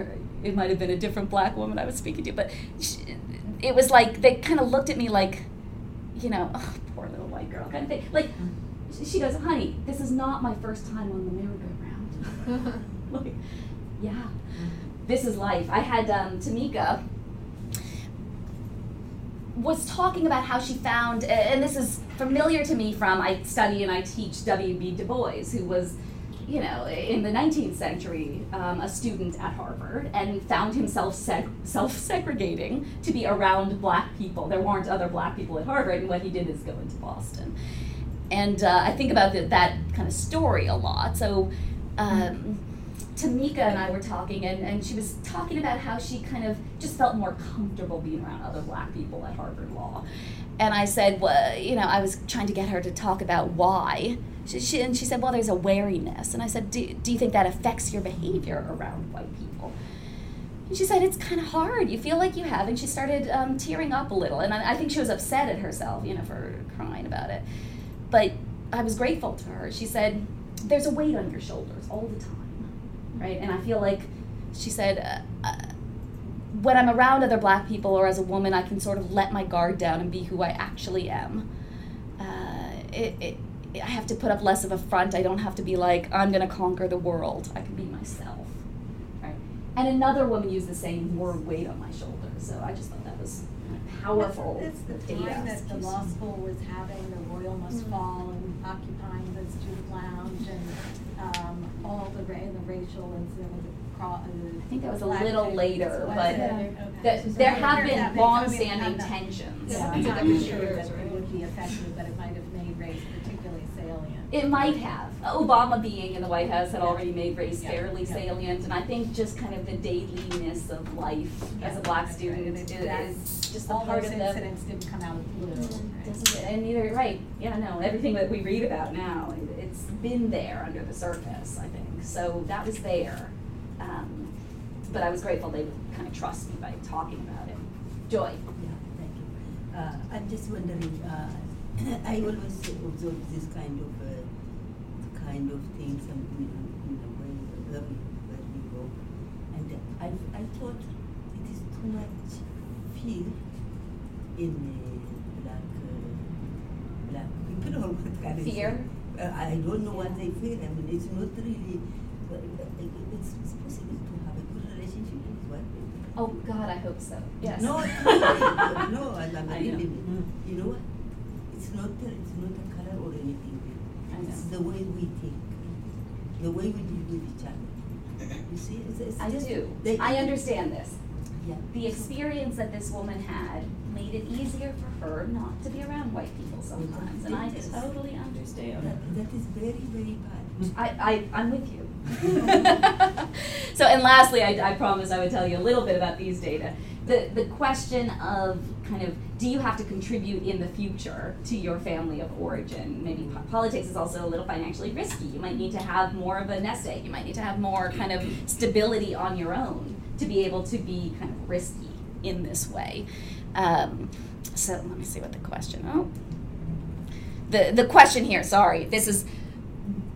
it might have been a different black woman I was speaking to, but she, it was like they kind of looked at me like, you know, oh, poor little white girl kind of thing. Like, she goes, honey, this is not my first time on the merry-go-round. like, yeah, this is life. I had um, Tamika was talking about how she found, and this is familiar to me from I study and I teach W.B. Du Bois, who was, you know, in the 19th century, um, a student at Harvard, and found himself seg- self-segregating to be around black people. There weren't other black people at Harvard, and what he did is go into Boston. And uh, I think about the, that kind of story a lot. So. Um, Tamika and I were talking, and, and she was talking about how she kind of just felt more comfortable being around other black people at Harvard Law. And I said, well, you know, I was trying to get her to talk about why. She, she, and she said, well, there's a wariness. And I said, do, do you think that affects your behavior around white people? And she said, it's kind of hard. You feel like you have. And she started um, tearing up a little. And I, I think she was upset at herself, you know, for crying about it. But I was grateful to her. She said, there's a weight on your shoulders all the time right? And I feel like she said, uh, uh, when I'm around other black people or as a woman, I can sort of let my guard down and be who I actually am. Uh, it, it, I have to put up less of a front. I don't have to be like, I'm going to conquer the world. I can be myself. Right? And another woman used the same word weight on my shoulders. So I just thought that was powerful. It's the time that the law school was having the Royall Must Mm-hmm. Fall and occupying the student lounge and um, all the, ra- and the racial incident with the cro- uh, I think that was a black little chicks. later, but it? Okay. that- So there I have been that makes- I mean, long-standing tensions. Yeah, I'm not sure that it would be effective, but it might have made race particularly salient. It might have. Obama being in the White House had already made race Yeah. fairly Yeah. salient, and I think just kind of the dailiness of life as a black student right. is, And that- is just a All part those of the. incidents didn't come out of the blue. right? Doesn't it? And neither, right, yeah, no, everything that we read about now, it- it's been there under the surface, I think. So that was there. Um, but I was grateful they would kind of trust me by talking about it. Joy. Yeah, thank you. Uh, I'm just wondering, uh, I always observe this kind of, uh, kind of things and, you know, in the way, where we, where we go. And I, I thought it is too much fear in uh, black, uh, black people or what can I say? Fear? Uh, I don't know what they feel. I mean, it's not really, it's, it's possible to have a good relationship with white people. Oh, God, I hope so. Yes. No, no, I, I I know. you know what? It's not, it's not a color or anything. It's the way we think, the way we deal with each other. You see, it's, it's I just. do. they- I understand this. Yeah. The experience that this woman had made it easier for her not to be around white people sometimes, and I totally understand. That, that is very, very bad. I, I, I'm with you. so, and lastly, I, I promised I would tell you a little bit about these data. The, the question of kind of, do you have to contribute in the future to your family of origin? Maybe po- politics is also a little financially risky. You might need to have more of a nest egg. You might need to have more kind of stability on your own to be able to be kind of risky in this way. Um, so let me see what the question. Oh, the the question here. Sorry, this is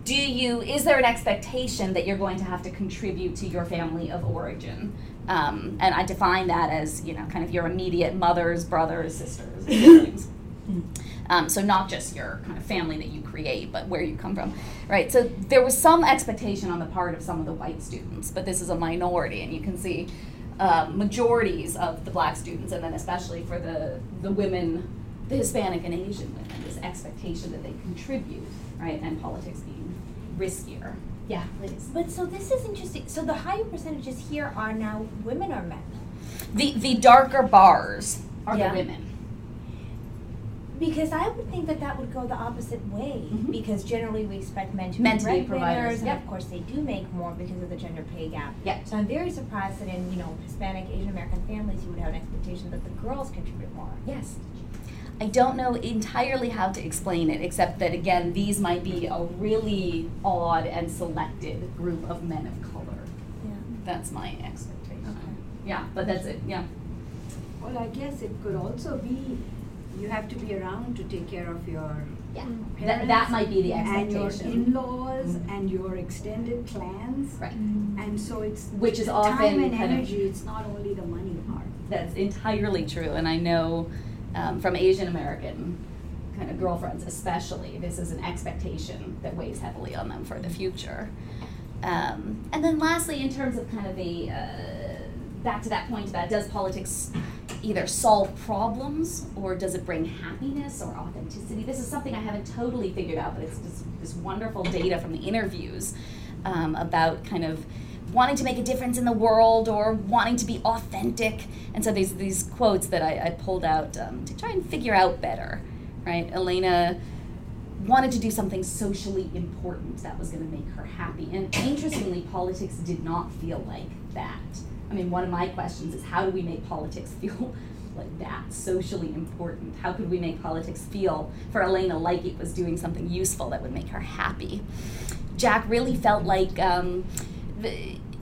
do you is there an expectation that you're going to have to contribute to your family of origin um, and i define that as you know kind of your immediate mothers brothers sisters siblings um, so not just your kind of family that you create but where you come from right so there was some expectation on the part of some of the white students but this is a minority and you can see uh, majorities of the black students and then especially for the the women the hispanic and asian women this expectation that they contribute right and politics being riskier. Yeah, please. But so this is interesting. So the higher percentages here are now women or men? The the darker bars are Yeah. the women. Because I would think that that would go the opposite way. Mhm. Because generally we expect men to Men be to be providers, and yep. of course they do make more because of the gender pay gap. Yep. So I'm very surprised that in you know Hispanic, Asian American families you would have an expectation that the girls contribute more. Yes. I don't know entirely how to explain it, except that again, these might be a really odd and selected group of men of color. Yeah. That's my expectation. Yeah, but that's it. Yeah. Well, I guess it could also be, you have to be around to take care of your Yeah. parents. That, that might be the expectation. And your in-laws Mhm. and your extended clans. Right. And so it's. Which is the often Time and kind of- energy, it's not only the money part. That's entirely true, and I know um, from Asian American kind of girlfriends, especially, this is an expectation that weighs heavily on them for the future. Um, and then, lastly, in terms of kind of the uh, back to that point about does politics either solve problems or does it bring happiness or authenticity? This is something I haven't totally figured out, but it's just this wonderful data from the interviews um, about kind of wanting to make a difference in the world or wanting to be authentic. And so these these quotes that I, I pulled out um, to try and figure out better, right? Elena wanted to do something socially important that was going to make her happy. And interestingly, politics did not feel like that. I mean, one of my questions is how do we make politics feel like that, socially important? How could we make politics feel for Elena like it was doing something useful that would make her happy? Jack really felt like um,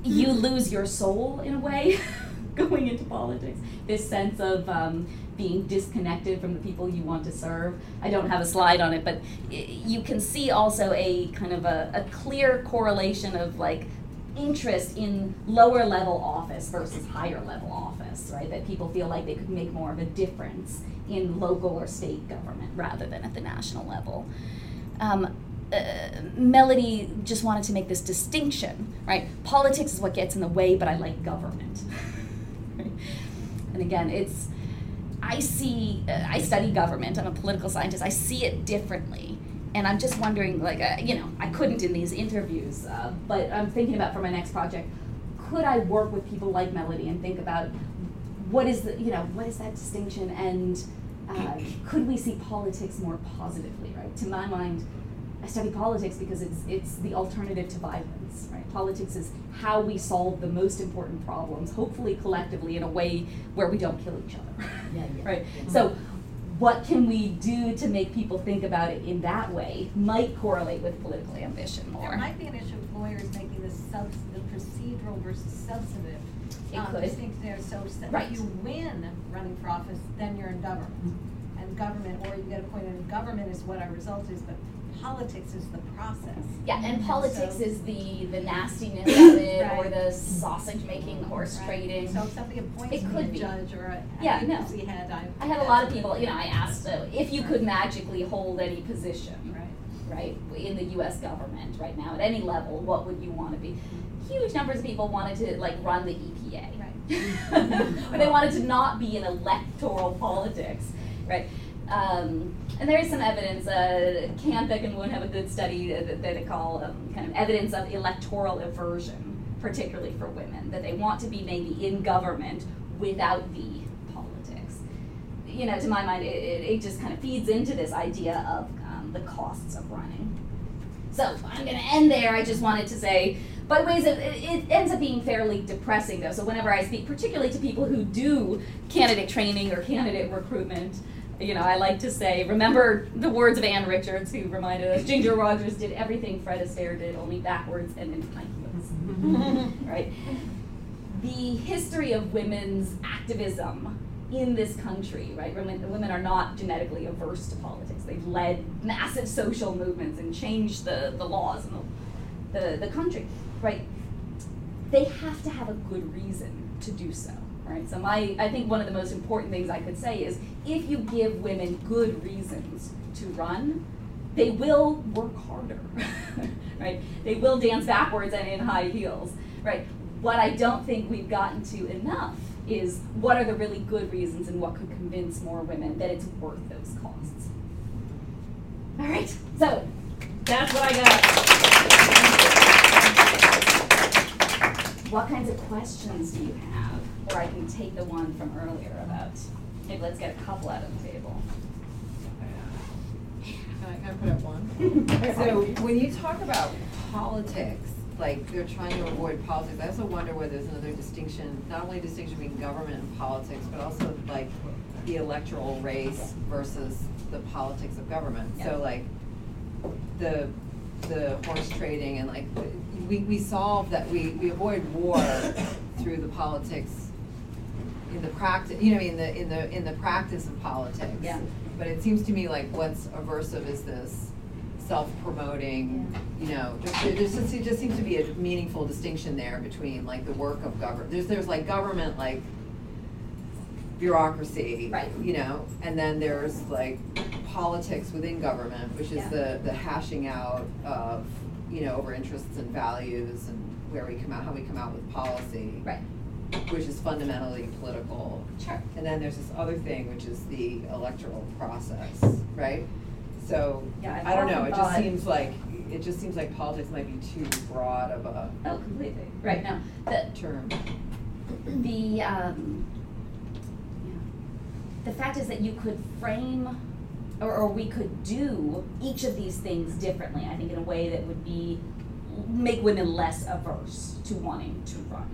you lose your soul in a way going into politics. This sense of um, being disconnected from the people you want to serve. I don't have a slide on it, but you can see also a kind of a, a clear correlation of like interest in lower level office versus higher level office, right? That people feel like they could make more of a difference in local or state government rather than at the national level. Um, uh, Melody just wanted to make this distinction, right? Politics is what gets in the way, but I like government. Right? and again, it's I see uh, I study government. I'm a political scientist. I see it differently, and I'm just wondering, like, uh, you know, I couldn't in these interviews, uh, but I'm thinking about for my next project, could I work with people like Melody and think about what is the, you know, what is that distinction, and uh, could we see politics more positively, right? To my mind, I study politics because it's it's the alternative to violence, right? Politics is how we solve the most important problems, hopefully collectively in a way where we don't kill each other. Yeah, yeah. right? So what can we do to make people think about it in that way might correlate with political ambition more. There more. might be an issue of lawyers making the subs, the procedural versus substantive. It um, could. distinction there, so s- Right. if you win running for office, then you're in government. And government, or you get appointed in government is what our result is, but politics is the process. Yeah, and politics So- is the the nastiness of it or the sausage making, horse Right. trading. So if somebody appoints It could a be. judge or a Yeah, no. head, I. I have a lot of people, you know, I asked uh, if you could magically hold any position, Right. right, in the US government right now, at any level, what would you want to be? Huge numbers of people wanted to like run the EPA. Right. or they wanted to not be in electoral politics, right? Um, and there is some evidence, uh, Kanthak and Woon have a good study that, they call um, kind of evidence of electoral aversion, particularly for women, that they want to be maybe in government without the politics. You know, to my mind, it, it, just kind of feeds into this idea of um, the costs of running. So I'm going to end there. I just wanted to say, by ways of, it ends up being fairly depressing though. So whenever I speak, particularly to people who do candidate training or candidate recruitment, you know, I like to say, remember the words of Ann Richards, who reminded us Ginger Rogers did everything Fred Astaire did, only backwards and into my heels. Mm-hmm. right? The history of women's activism in this country, right? Women, women are not genetically averse to politics. They've led massive social movements and changed the, the laws and the, the, the country, right? They have to have a good reason to do so, right? So my, I think one of the most important things I could say is if you give women good reasons to run, they will work harder, right? They will dance backwards and in high heels, right? What I don't think we've gotten to enough is what are the really good reasons and what could convince more women that it's worth those costs. All right, so that's what I got. What kinds of questions do you have? Or I can take the one from earlier about, maybe let's get a couple out of the table. Can I, can I put up one? So when you talk about politics, like they're trying to avoid politics, I also wonder whether there's another distinction, not only distinction between government and politics, but also like the electoral race versus the politics of government. Yeah. So like the, the horse trading and like, we, we solve that, we, we avoid war through the politics in the practice, you know, in the, in the, in the practice of politics. Yeah. But it seems to me like what's aversive is this self-promoting, you know, just, just, it just seems to be a meaningful distinction there between like the work of government, there's, there's like government, like bureaucracy. Right. You know, and then there's like politics within government, which is Yeah. the, the hashing out of, you know, over interests and values and where we come out, how we come out with policy. Right. Which is fundamentally political. Sure. And then there's this other thing, which is the electoral process, right? So, Yeah, I've I don't know, it just seems like, it just seems like politics might be too broad of a Oh, completely. Right now, the term. the um, yeah. the fact is that you could frame, or, or we could do each of these things differently. I think in a way that would be make women less averse to wanting to run,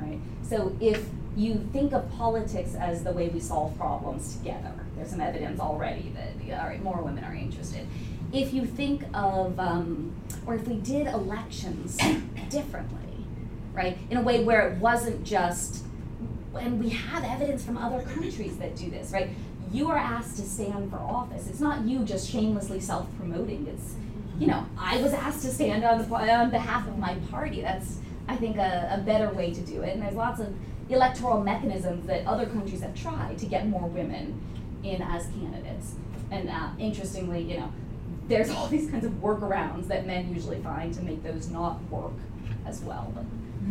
right? So if you think of politics as the way we solve problems together, there's some evidence already that all right, more women are interested. If you think of, um, or if we did elections differently, right, in a way where it wasn't just, and we have evidence from other countries that do this, right? You are asked to stand for office. It's not you just shamelessly self-promoting. It's, you know, I was asked to stand on the on behalf of my party. That's, I think, a, a better way to do it. And there's lots of electoral mechanisms that other countries have tried to get more women in as candidates. And uh, interestingly, you know, there's all these kinds of workarounds that men usually find to make those not work as well. But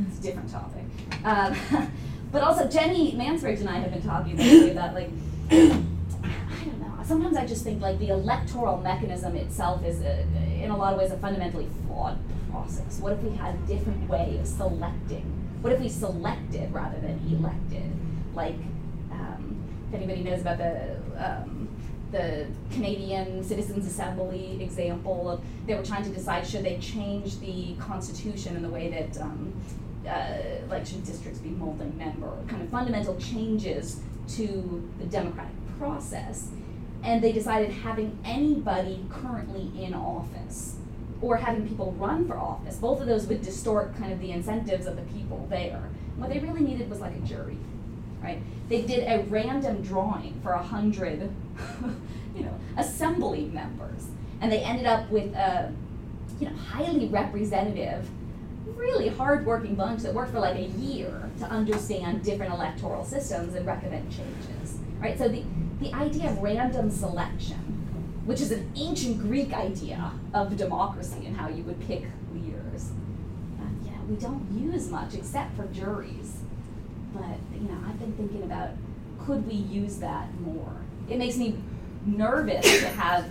it's a different topic. Um, but also, Jenny Mansbridge and I have been talking lately about like, I don't know. Sometimes I just think like the electoral mechanism itself is, a, in a lot of ways, a fundamentally flawed process. What if we had a different way of selecting? What if we selected rather than elected? Like, um, if anybody knows about the um, the Canadian Citizens Assembly example of they were trying to decide should they change the constitution in the way that um, uh, like should districts be multi-member, kind of fundamental changes to the democratic process, and they decided having anybody currently in office or having people run for office, both of those would distort kind of the incentives of the people there. What they really needed was like a jury, right? They did a random drawing for a hundred, you know, assembly members, and they ended up with a, you know, highly representative, really hardworking bunch that worked for like a year to understand different electoral systems and recommend changes, right? So the the idea of random selection, which is an ancient Greek idea of democracy and how you would pick leaders, uh, yeah, we don't use much except for juries. But you know, I've been thinking about could we use that more? It makes me nervous to have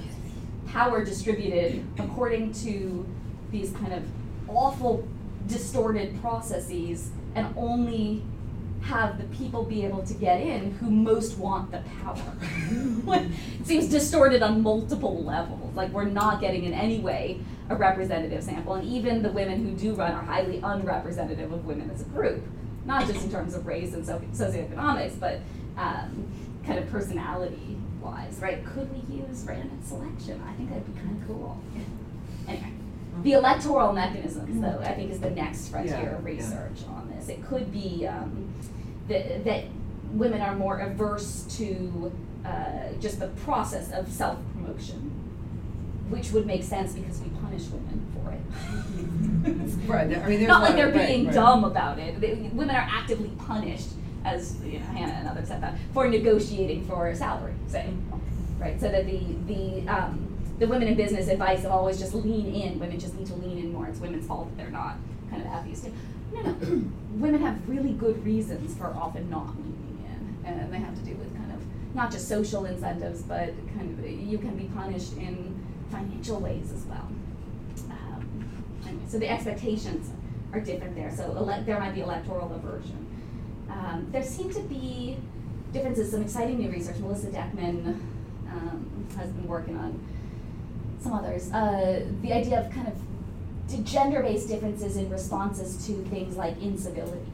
power distributed according to these kind of awful distorted processes and only have the people be able to get in who most want the power. it seems distorted on multiple levels. Like we're not getting in any way a representative sample, and even the women who do run are highly unrepresentative of women as a group, not just in terms of race and so- socioeconomics, but um, kind of personality wise, right? Could we use random selection? I think that'd be kind of cool. Anyway, the electoral mechanisms, though, I think is the next frontier Yeah, of yeah. research on this. It could be um, that, that women are more averse to uh, just the process of self promotion, which would make sense because we punish women for it. Right, I mean, there's Not like they're of- right, being right. dumb about it. They, women are actively punished, as you know, Hannah and others have said that, for negotiating for a salary, say, right? So that the the um, the women in business advice of always just lean in. Women just need to lean in more. It's women's fault that they're not kind of the happiest. No, no. women have really good reasons for often not leaning in, and they have to do with kind of not just social incentives, but kind of you can be punished in financial ways as well. Um, anyway, so the expectations are different there. So ele- there might be electoral aversion. Um, there seem to be differences. Some exciting new research. Melissa Deckman um, has been working on some others. Uh, the idea of kind of gender-based differences in responses to things like incivility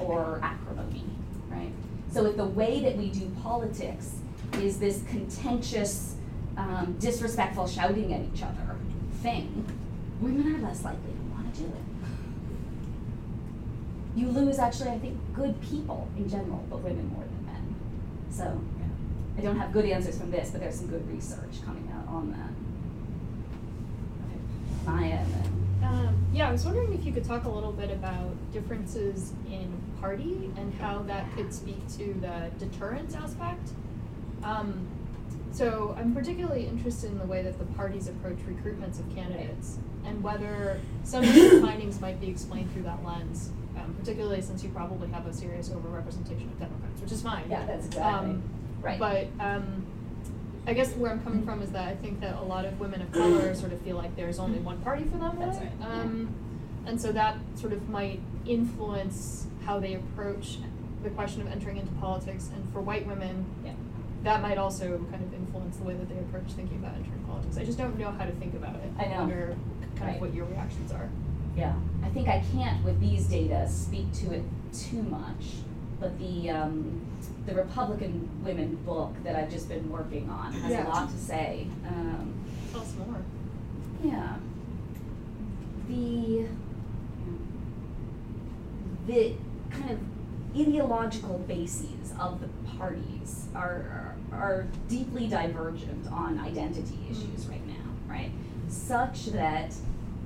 or acrimony, right? So if the way that we do politics is this contentious, um, disrespectful shouting at each other thing, women are less likely to want to do it. You lose actually, I think, good people in general, but women more than men. So yeah. I don't have good answers from this, but there's some good research coming out on that. Okay. Maya and Um, yeah, I was wondering if you could talk a little bit about differences in party and how that could speak to the deterrence aspect. Um, so I'm particularly interested in the way that the parties approach recruitments of candidates and whether some of the findings might be explained through that lens, um, particularly since you probably have a serious overrepresentation of Democrats, which is fine. Yeah, that's exactly Um, right. But um, I guess where I'm coming from is that I think that a lot of women of color sort of feel like there's only one party for them. That's right, Um, And so that sort of might influence how they approach the question of entering into politics. And for white women, Yeah. that might also kind of influence the way that they approach thinking about entering politics. I just don't know how to think about it. I know. wonder kind Right. of what your reactions are. Yeah, I think I can't with these data speak to it too much, but the um, the Republican Women book that I've just been working on has Yeah. a lot to say. Um, Tell us more. yeah, the the kind of ideological bases of the parties are, are, are deeply divergent on identity issues right now, right? Such that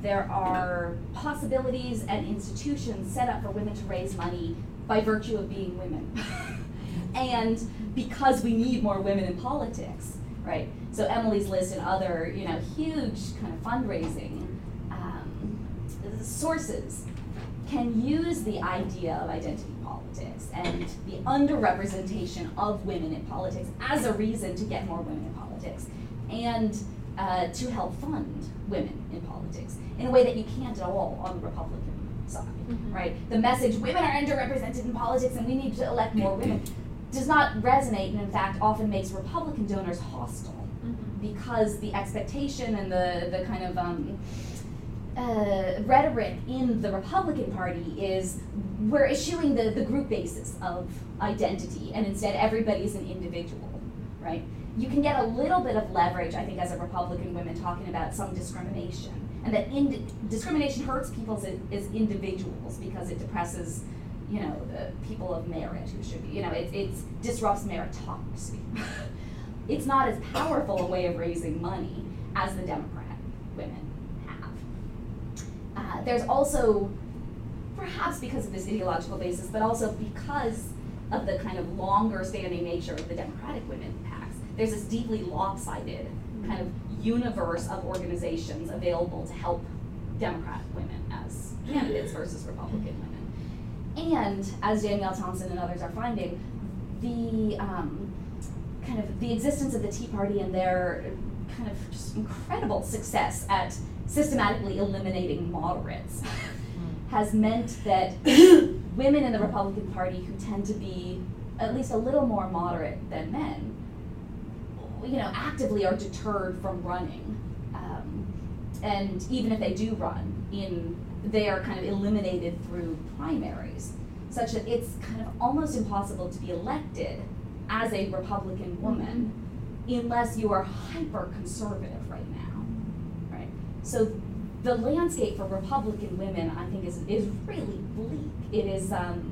there are possibilities and institutions set up for women to raise money by virtue of being women. and because we need more women in politics, right? So Emily's List and other, you know, huge kind of fundraising um, sources can use the idea of identity politics and the underrepresentation of women in politics as a reason to get more women in politics and uh, to help fund women in politics in a way that you can't at all on the Republican side, Mhm. right? The message women are underrepresented in politics and we need to elect more women does not resonate and in fact often makes Republican donors hostile because the expectation and the, the kind of um, uh, rhetoric in the Republican Party is we're eschewing the, the group basis of identity and instead everybody is an individual, right? You can get a little bit of leverage, I think, as a Republican woman talking about some discrimination. And that in, discrimination hurts people as, as individuals because it depresses, you know, the people of merit who should be, you know, it, it disrupts meritocracy. it's not as powerful a way of raising money as the Democrat women have. Uh, there's also, perhaps because of this ideological basis, but also because of the kind of longer standing nature of the Democratic women PACs, there's this deeply lopsided kind of universe of organizations available to help Democrat women as candidates versus Republican women. And as Danielle Thomsen and others are finding, the um, kind of the existence of the Tea Party and their kind of just incredible success at systematically eliminating moderates has meant that women in the Republican Party who tend to be at least a little more moderate than men, you know, actively are deterred from running. Um, and even if they do run, in they are kind of eliminated through primaries, such that it's kind of almost impossible to be elected as a Republican woman unless you are hyper conservative right now, right? So the landscape for Republican women, I think, is is really bleak. It is um,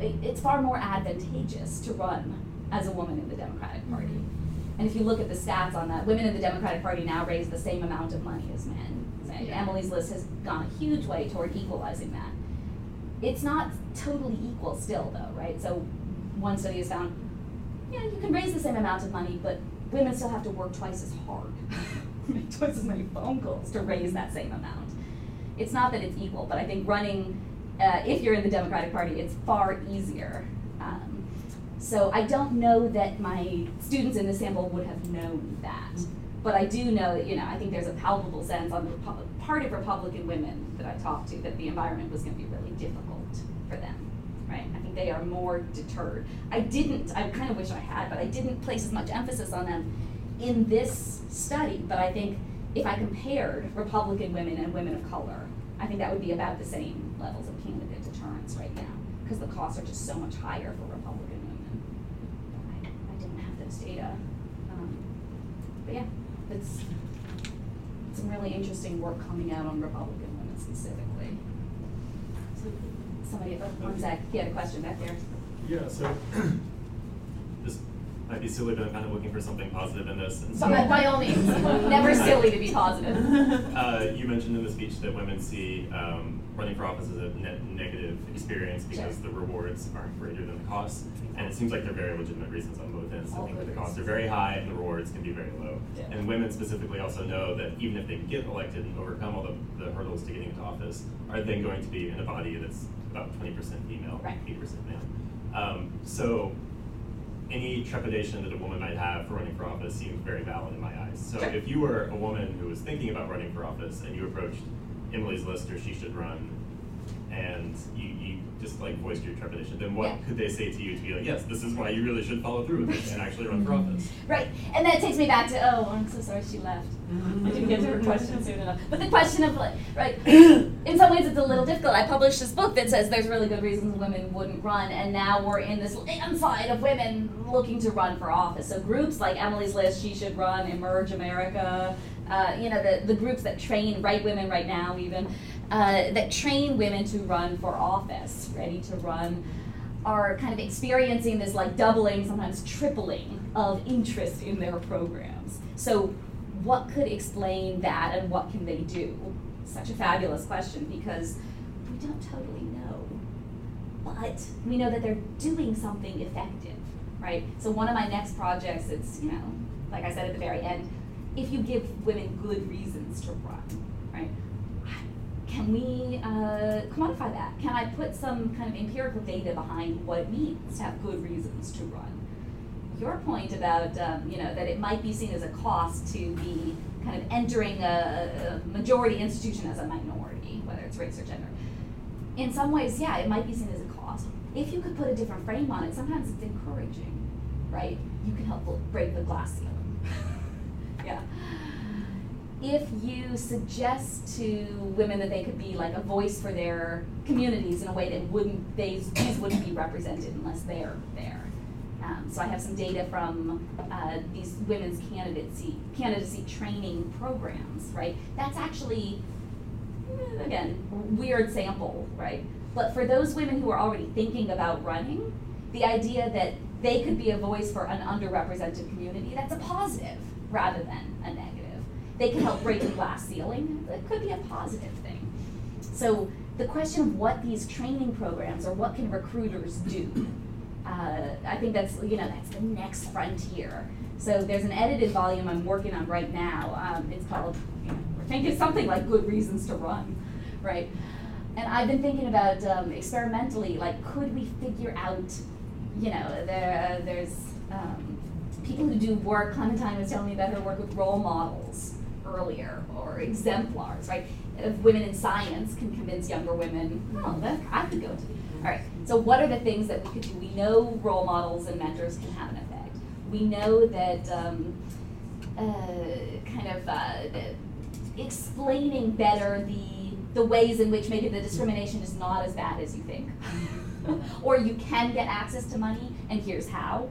it- it's far more advantageous to run as a woman in the Democratic Party. And if you look at the stats on that, women in the Democratic Party now raise the same amount of money as men. So Emily's list has gone a huge way toward equalizing that. It's not totally equal still, though, right? So one study has found, yeah, you can raise the same amount of money, but women still have to work twice as hard, make twice as many phone calls to raise that same amount. It's not that it's equal, but I think running, uh, if you're in the Democratic Party, it's far easier. So I don't know that my students in the sample would have known that. But I do know that, you know, I think there's a palpable sense on the part of Republican women that I talked to that the environment was going to be really difficult for them, right? I think they are more deterred. I didn't, I kind of wish I had, but I didn't place as much emphasis on them in this study. But I think if I compared Republican women and women of color, I think that would be about the same levels of candidate deterrence right now because the costs are just so much higher for Republican women. I, I didn't have those data. Um, but yeah, it's some really interesting work coming out on Republican women specifically. So somebody, oh, one sec, he had a question back there. Yeah, so this might be silly, but I'm kind of looking for something positive in this. And so, By, by all means, never silly to be positive. Uh, you mentioned in the speech that women see um, running for office is a net negative experience because Sure. the rewards aren't greater than the costs. And it seems like they're very legitimate reasons on both ends. I think that the costs are very high and the rewards can be very low. Yeah. And women specifically also know that even if they get elected and overcome all the, the hurdles to getting into office, are then going to be in a body that's about 20% female, Right. 80% male. Um, so any trepidation that a woman might have for running for office seems very valid in my eyes. So Sure. if you were a woman who was thinking about running for office and you approached Emily's list or she should run and you, you just like voiced your trepidation, then what Yeah. could they say to you to be like, yes, this is why you really should follow through with this and actually run for office? Right, and that takes me back to, oh, I'm so sorry she left. I didn't get to her question soon enough. But the question of like, right, in some ways it's a little difficult. I published this book that says there's really good reasons women wouldn't run, and now we're in this landslide of women looking to run for office. So groups like Emily's List, She Should Run, Emerge America, uh, you know, the, the groups that train right women right now even, uh, that train women to run for office, ready to run are kind of experiencing this like doubling, sometimes tripling of interest in their programs. So, what could explain that and what can they do? Such a fabulous question because we don't totally know. But we know that they're doing something effective, right? So, one of my next projects, it's, you know, like I said at the very end, if you give women good reasons to run, right? Can we uh, quantify that? Can I put some kind of empirical data behind what it means to have good reasons to run? Your point about um, you know that it might be seen as a cost to be kind of entering a, a majority institution as a minority, whether it's race or gender. In some ways, yeah, it might be seen as a cost. If you could put a different frame on it, sometimes it's encouraging, right? You can help break the glass ceiling. Yeah if you suggest to women that they could be like a voice for their communities in a way that wouldn't they these wouldn't be represented unless they're there. Um, so I have some data from uh, these women's candidacy candidacy training programs, right? That's actually eh, again weird sample, right? But for those women who are already thinking about running, the idea that they could be a voice for an underrepresented community, that's a positive rather than a negative they can help break the glass ceiling. It could be a positive thing. So the question of what these training programs or what can recruiters do, uh, I think that's you know that's the next frontier. So there's an edited volume I'm working on right now. Um, it's called I think it's something like Good Reasons to Run, right? And I've been thinking about um, experimentally, like could we figure out, you know, there uh, there's um, people who do work. Clementine was telling me about her work with role models earlier or exemplars, right? If women in science can convince younger women, oh, that I could go to. All right. So what are the things that we could do? We know role models and mentors can have an effect. We know that um, uh, kind of uh, explaining better the the ways in which maybe the discrimination is not as bad as you think, or you can get access to money, and here's how.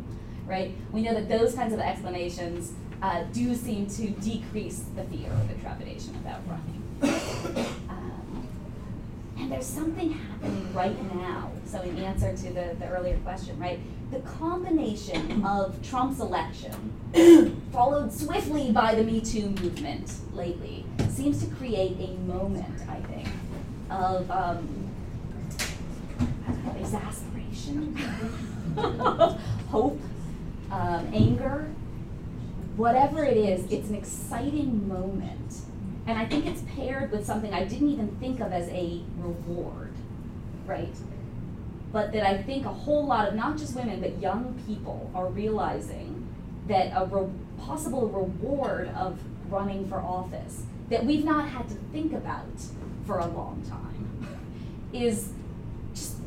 Right? We know that those kinds of explanations uh, do seem to decrease the fear or the trepidation about running. Um, and there's something happening right now. So, in answer to the, the earlier question, right? The combination of Trump's election, followed swiftly by the Me Too movement lately, seems to create a moment, I think, of um, exasperation, hope, um, anger, whatever it is, it's an exciting moment. And I think it's paired with something I didn't even think of as a reward, right? But that I think a whole lot of not just women, but young people are realizing that a re- possible reward of running for office that we've not had to think about for a long time is just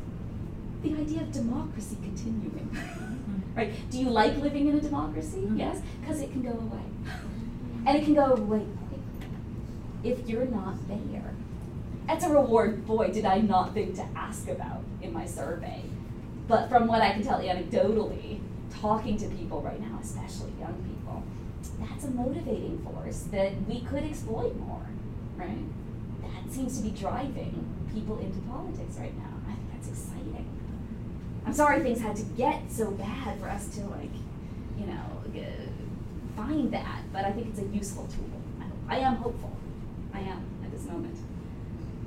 the idea of democracy continuing. right? Do you like living in a democracy? Mm-hmm. Yes, because it can go away. And it can go away quickly if you're not there. That's a reward, boy, did I not think to ask about in my survey. But from what I can tell anecdotally, talking to people right now, especially young people, that's a motivating force that we could exploit more, right? That seems to be driving people into politics right now. I think that's exciting. I'm sorry things had to get so bad for us to like, you know, find that, but I think it's a useful tool. I, I am hopeful. I am at this moment.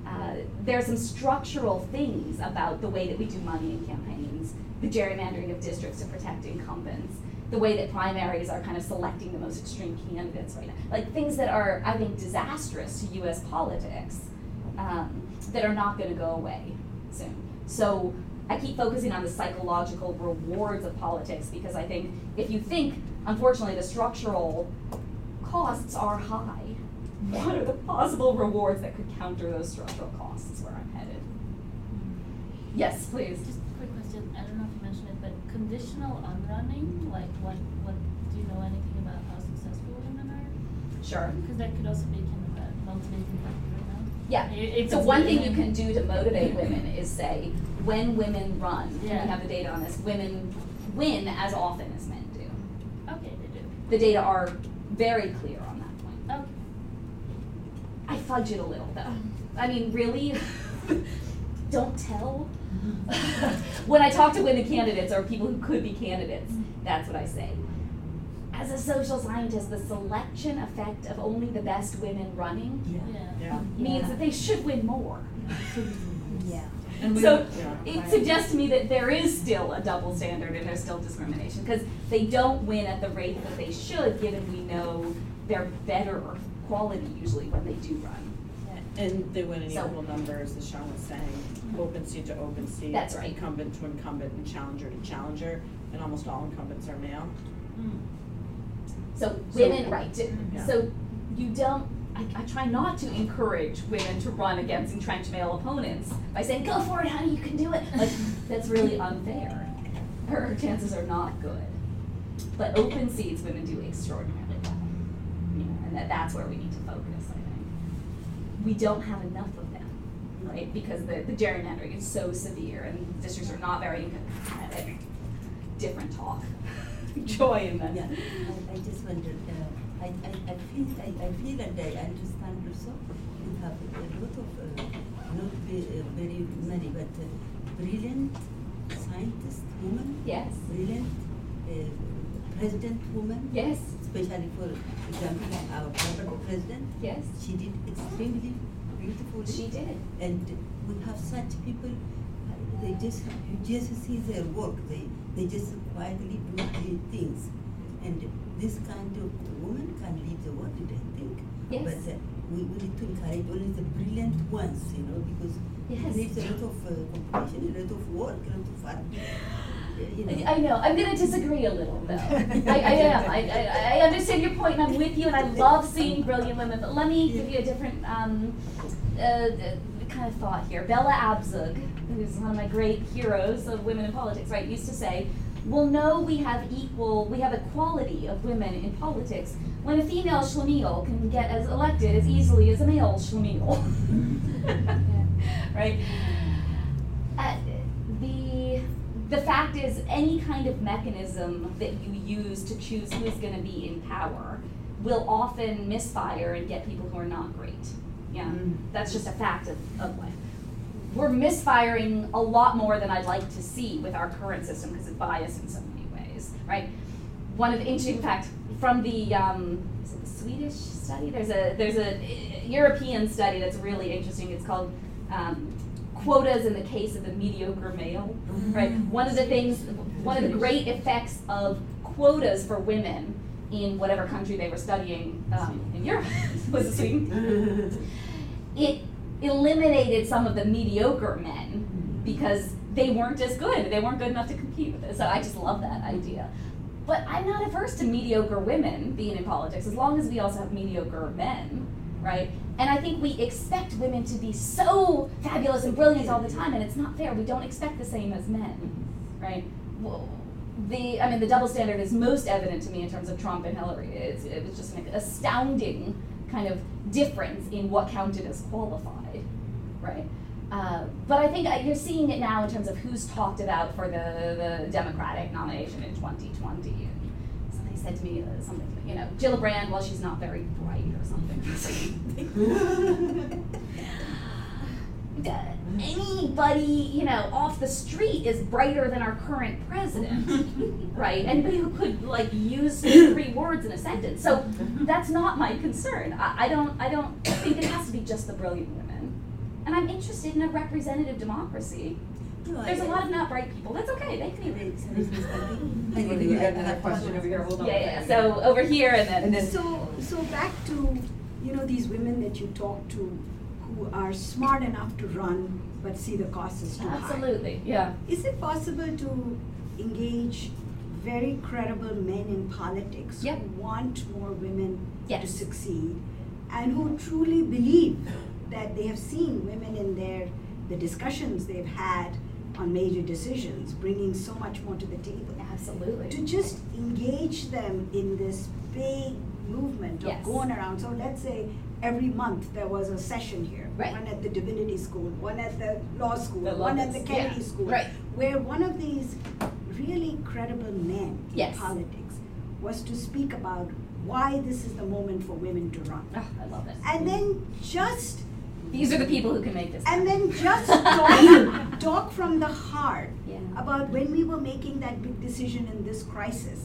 Uh, there are some structural things about the way that we do money in campaigns, the gerrymandering of districts to protect incumbents, the way that primaries are kind of selecting the most extreme candidates right now. Like things that are, I think, disastrous to US politics um, that are not going to go away soon. So I keep focusing on the psychological rewards of politics because I think if you think, unfortunately, the structural costs are high, what are the possible rewards that could counter those structural costs where I'm headed? Yes, please. Just a quick question. I don't know if you mentioned it, but conditional unrunning, like what, what, do you know anything about how successful women are? Sure. Because that could also be kind of a motivating factor right now. Yeah. If so one thing you can do to motivate women is say, when women run, and Yeah. we have the data on this, women win as often as men do. Okay, they do. The data are very clear on that point. Okay. I fudge it a little though. I mean, really? Don't tell. when I talk to women candidates or people who could be candidates, that's what I say. As a social scientist, the selection effect of only the best women running Yeah. means that they should win more. Yeah. And we- So yeah. it suggests to me that there is still a double standard and there's still discrimination because they don't win at the rate that they should, given we know they're better quality usually when they do run. And they win in So- equal numbers, as Sean was saying, open seat to open seat. That's right. Incumbent to incumbent and challenger to challenger, and almost all incumbents are male. Hmm. So So- women, right, Yeah. so you don't, I, I try not to encourage women to run against entrenched male opponents by saying, go for it, honey, you can do it. Like, that's really unfair. Her, chances are not good. But open seats, women do extraordinarily well. And that, that's where we need to focus, I think. We don't have enough of them, right? Because the, the gerrymandering is so severe and districts are not very empathetic. Different talk. Joy in that. Yeah, I, I just wondered, uh, I, I, I feel, I, I feel and I understand also, you have a lot of, uh, not ve- uh, very many, but uh, brilliant scientist women. Yes. Brilliant uh, president woman. Yes. Especially for example, our president. Yes. She did extremely beautifully. She did. And we have such people, they just, you just see their work, they, they just quietly do the things. And this kind of woman can lead the world, I think. Yes. But uh, we, we need to encourage only the brilliant ones, you know, because Yes. it needs a lot of uh, competition, a lot of work, a lot of fun. You know. I know. I'm going to disagree a little, though. I, I am. I, I, I understand your point, and I'm with you, and I love seeing brilliant women. But let me give you a different um, uh, kind of thought here. Bella Abzug, who's one of my great heroes of women in politics, right, used to say, "We'll know we have equal, we have equality of women in politics when a female schlemiel can get as elected as easily as a male schlemiel." right? Uh, the the fact is, any kind of mechanism that you use to choose who's going to be in power will often misfire and get people who are not great. Yeah, Mm. that's just a fact of, of life. We're misfiring a lot more than I'd like to see with our current system because it's biased in so many ways, right? One of the interesting fact from the um, is it the Swedish study? There's a there's a uh, European study that's really interesting. It's called um, quotas in the case of the mediocre male, right? One of the things, one of the great effects of quotas for women in whatever country they were studying um, in Europe was Sweden. It eliminated some of the mediocre men mm-hmm. because they weren't as good. They weren't good enough to compete with it. So I just love that idea. But I'm not averse to mediocre women being in politics as long as we also have mediocre men, right? And I think we expect women to be so fabulous and brilliant all the time, and it's not fair. We don't expect the same as men, mm-hmm. right? Well, the I mean, the double standard is most evident to me in terms of Trump and Hillary. It's, it was just an astounding kind of difference in what counted as qualified, right? Uh, but I think uh, you're seeing it now in terms of who's talked about for the, the Democratic nomination in 2020. And somebody said to me uh, something, you know, Gillibrand, well, she's not very bright or something. Anybody, you know, off the street is brighter than our current president, right? Anybody who could like use three words in a sentence. So that's not my concern. I, I don't, I don't think it has to be just the brilliant women. And I'm interested in a representative democracy. There's a lot of not bright people. That's okay. They can even. You got another question over here, hold on. Yeah, yeah. So over here and then. And then- So, so back to, you know, these women that you talk to who are smart enough to run but see the cost is too high. Absolutely, yeah. Is it possible to engage very credible men in politics Yep. who want more women to succeed and who truly believe that they have seen women in their the discussions they've had on major decisions bringing so much more to the table Absolutely. to just engage them in this big movement of Yes. going around so let's say every month there was a session here Right. one at the divinity school one at the law school I love one at the kennedy Yeah. school Right. where one of these really credible men Yes. in politics was to speak about why this is the moment for women to run Oh, I love it. and then just These are the people who can make this. and happen. then just talk, talk from the heart Yeah. about when we were making that big decision in this crisis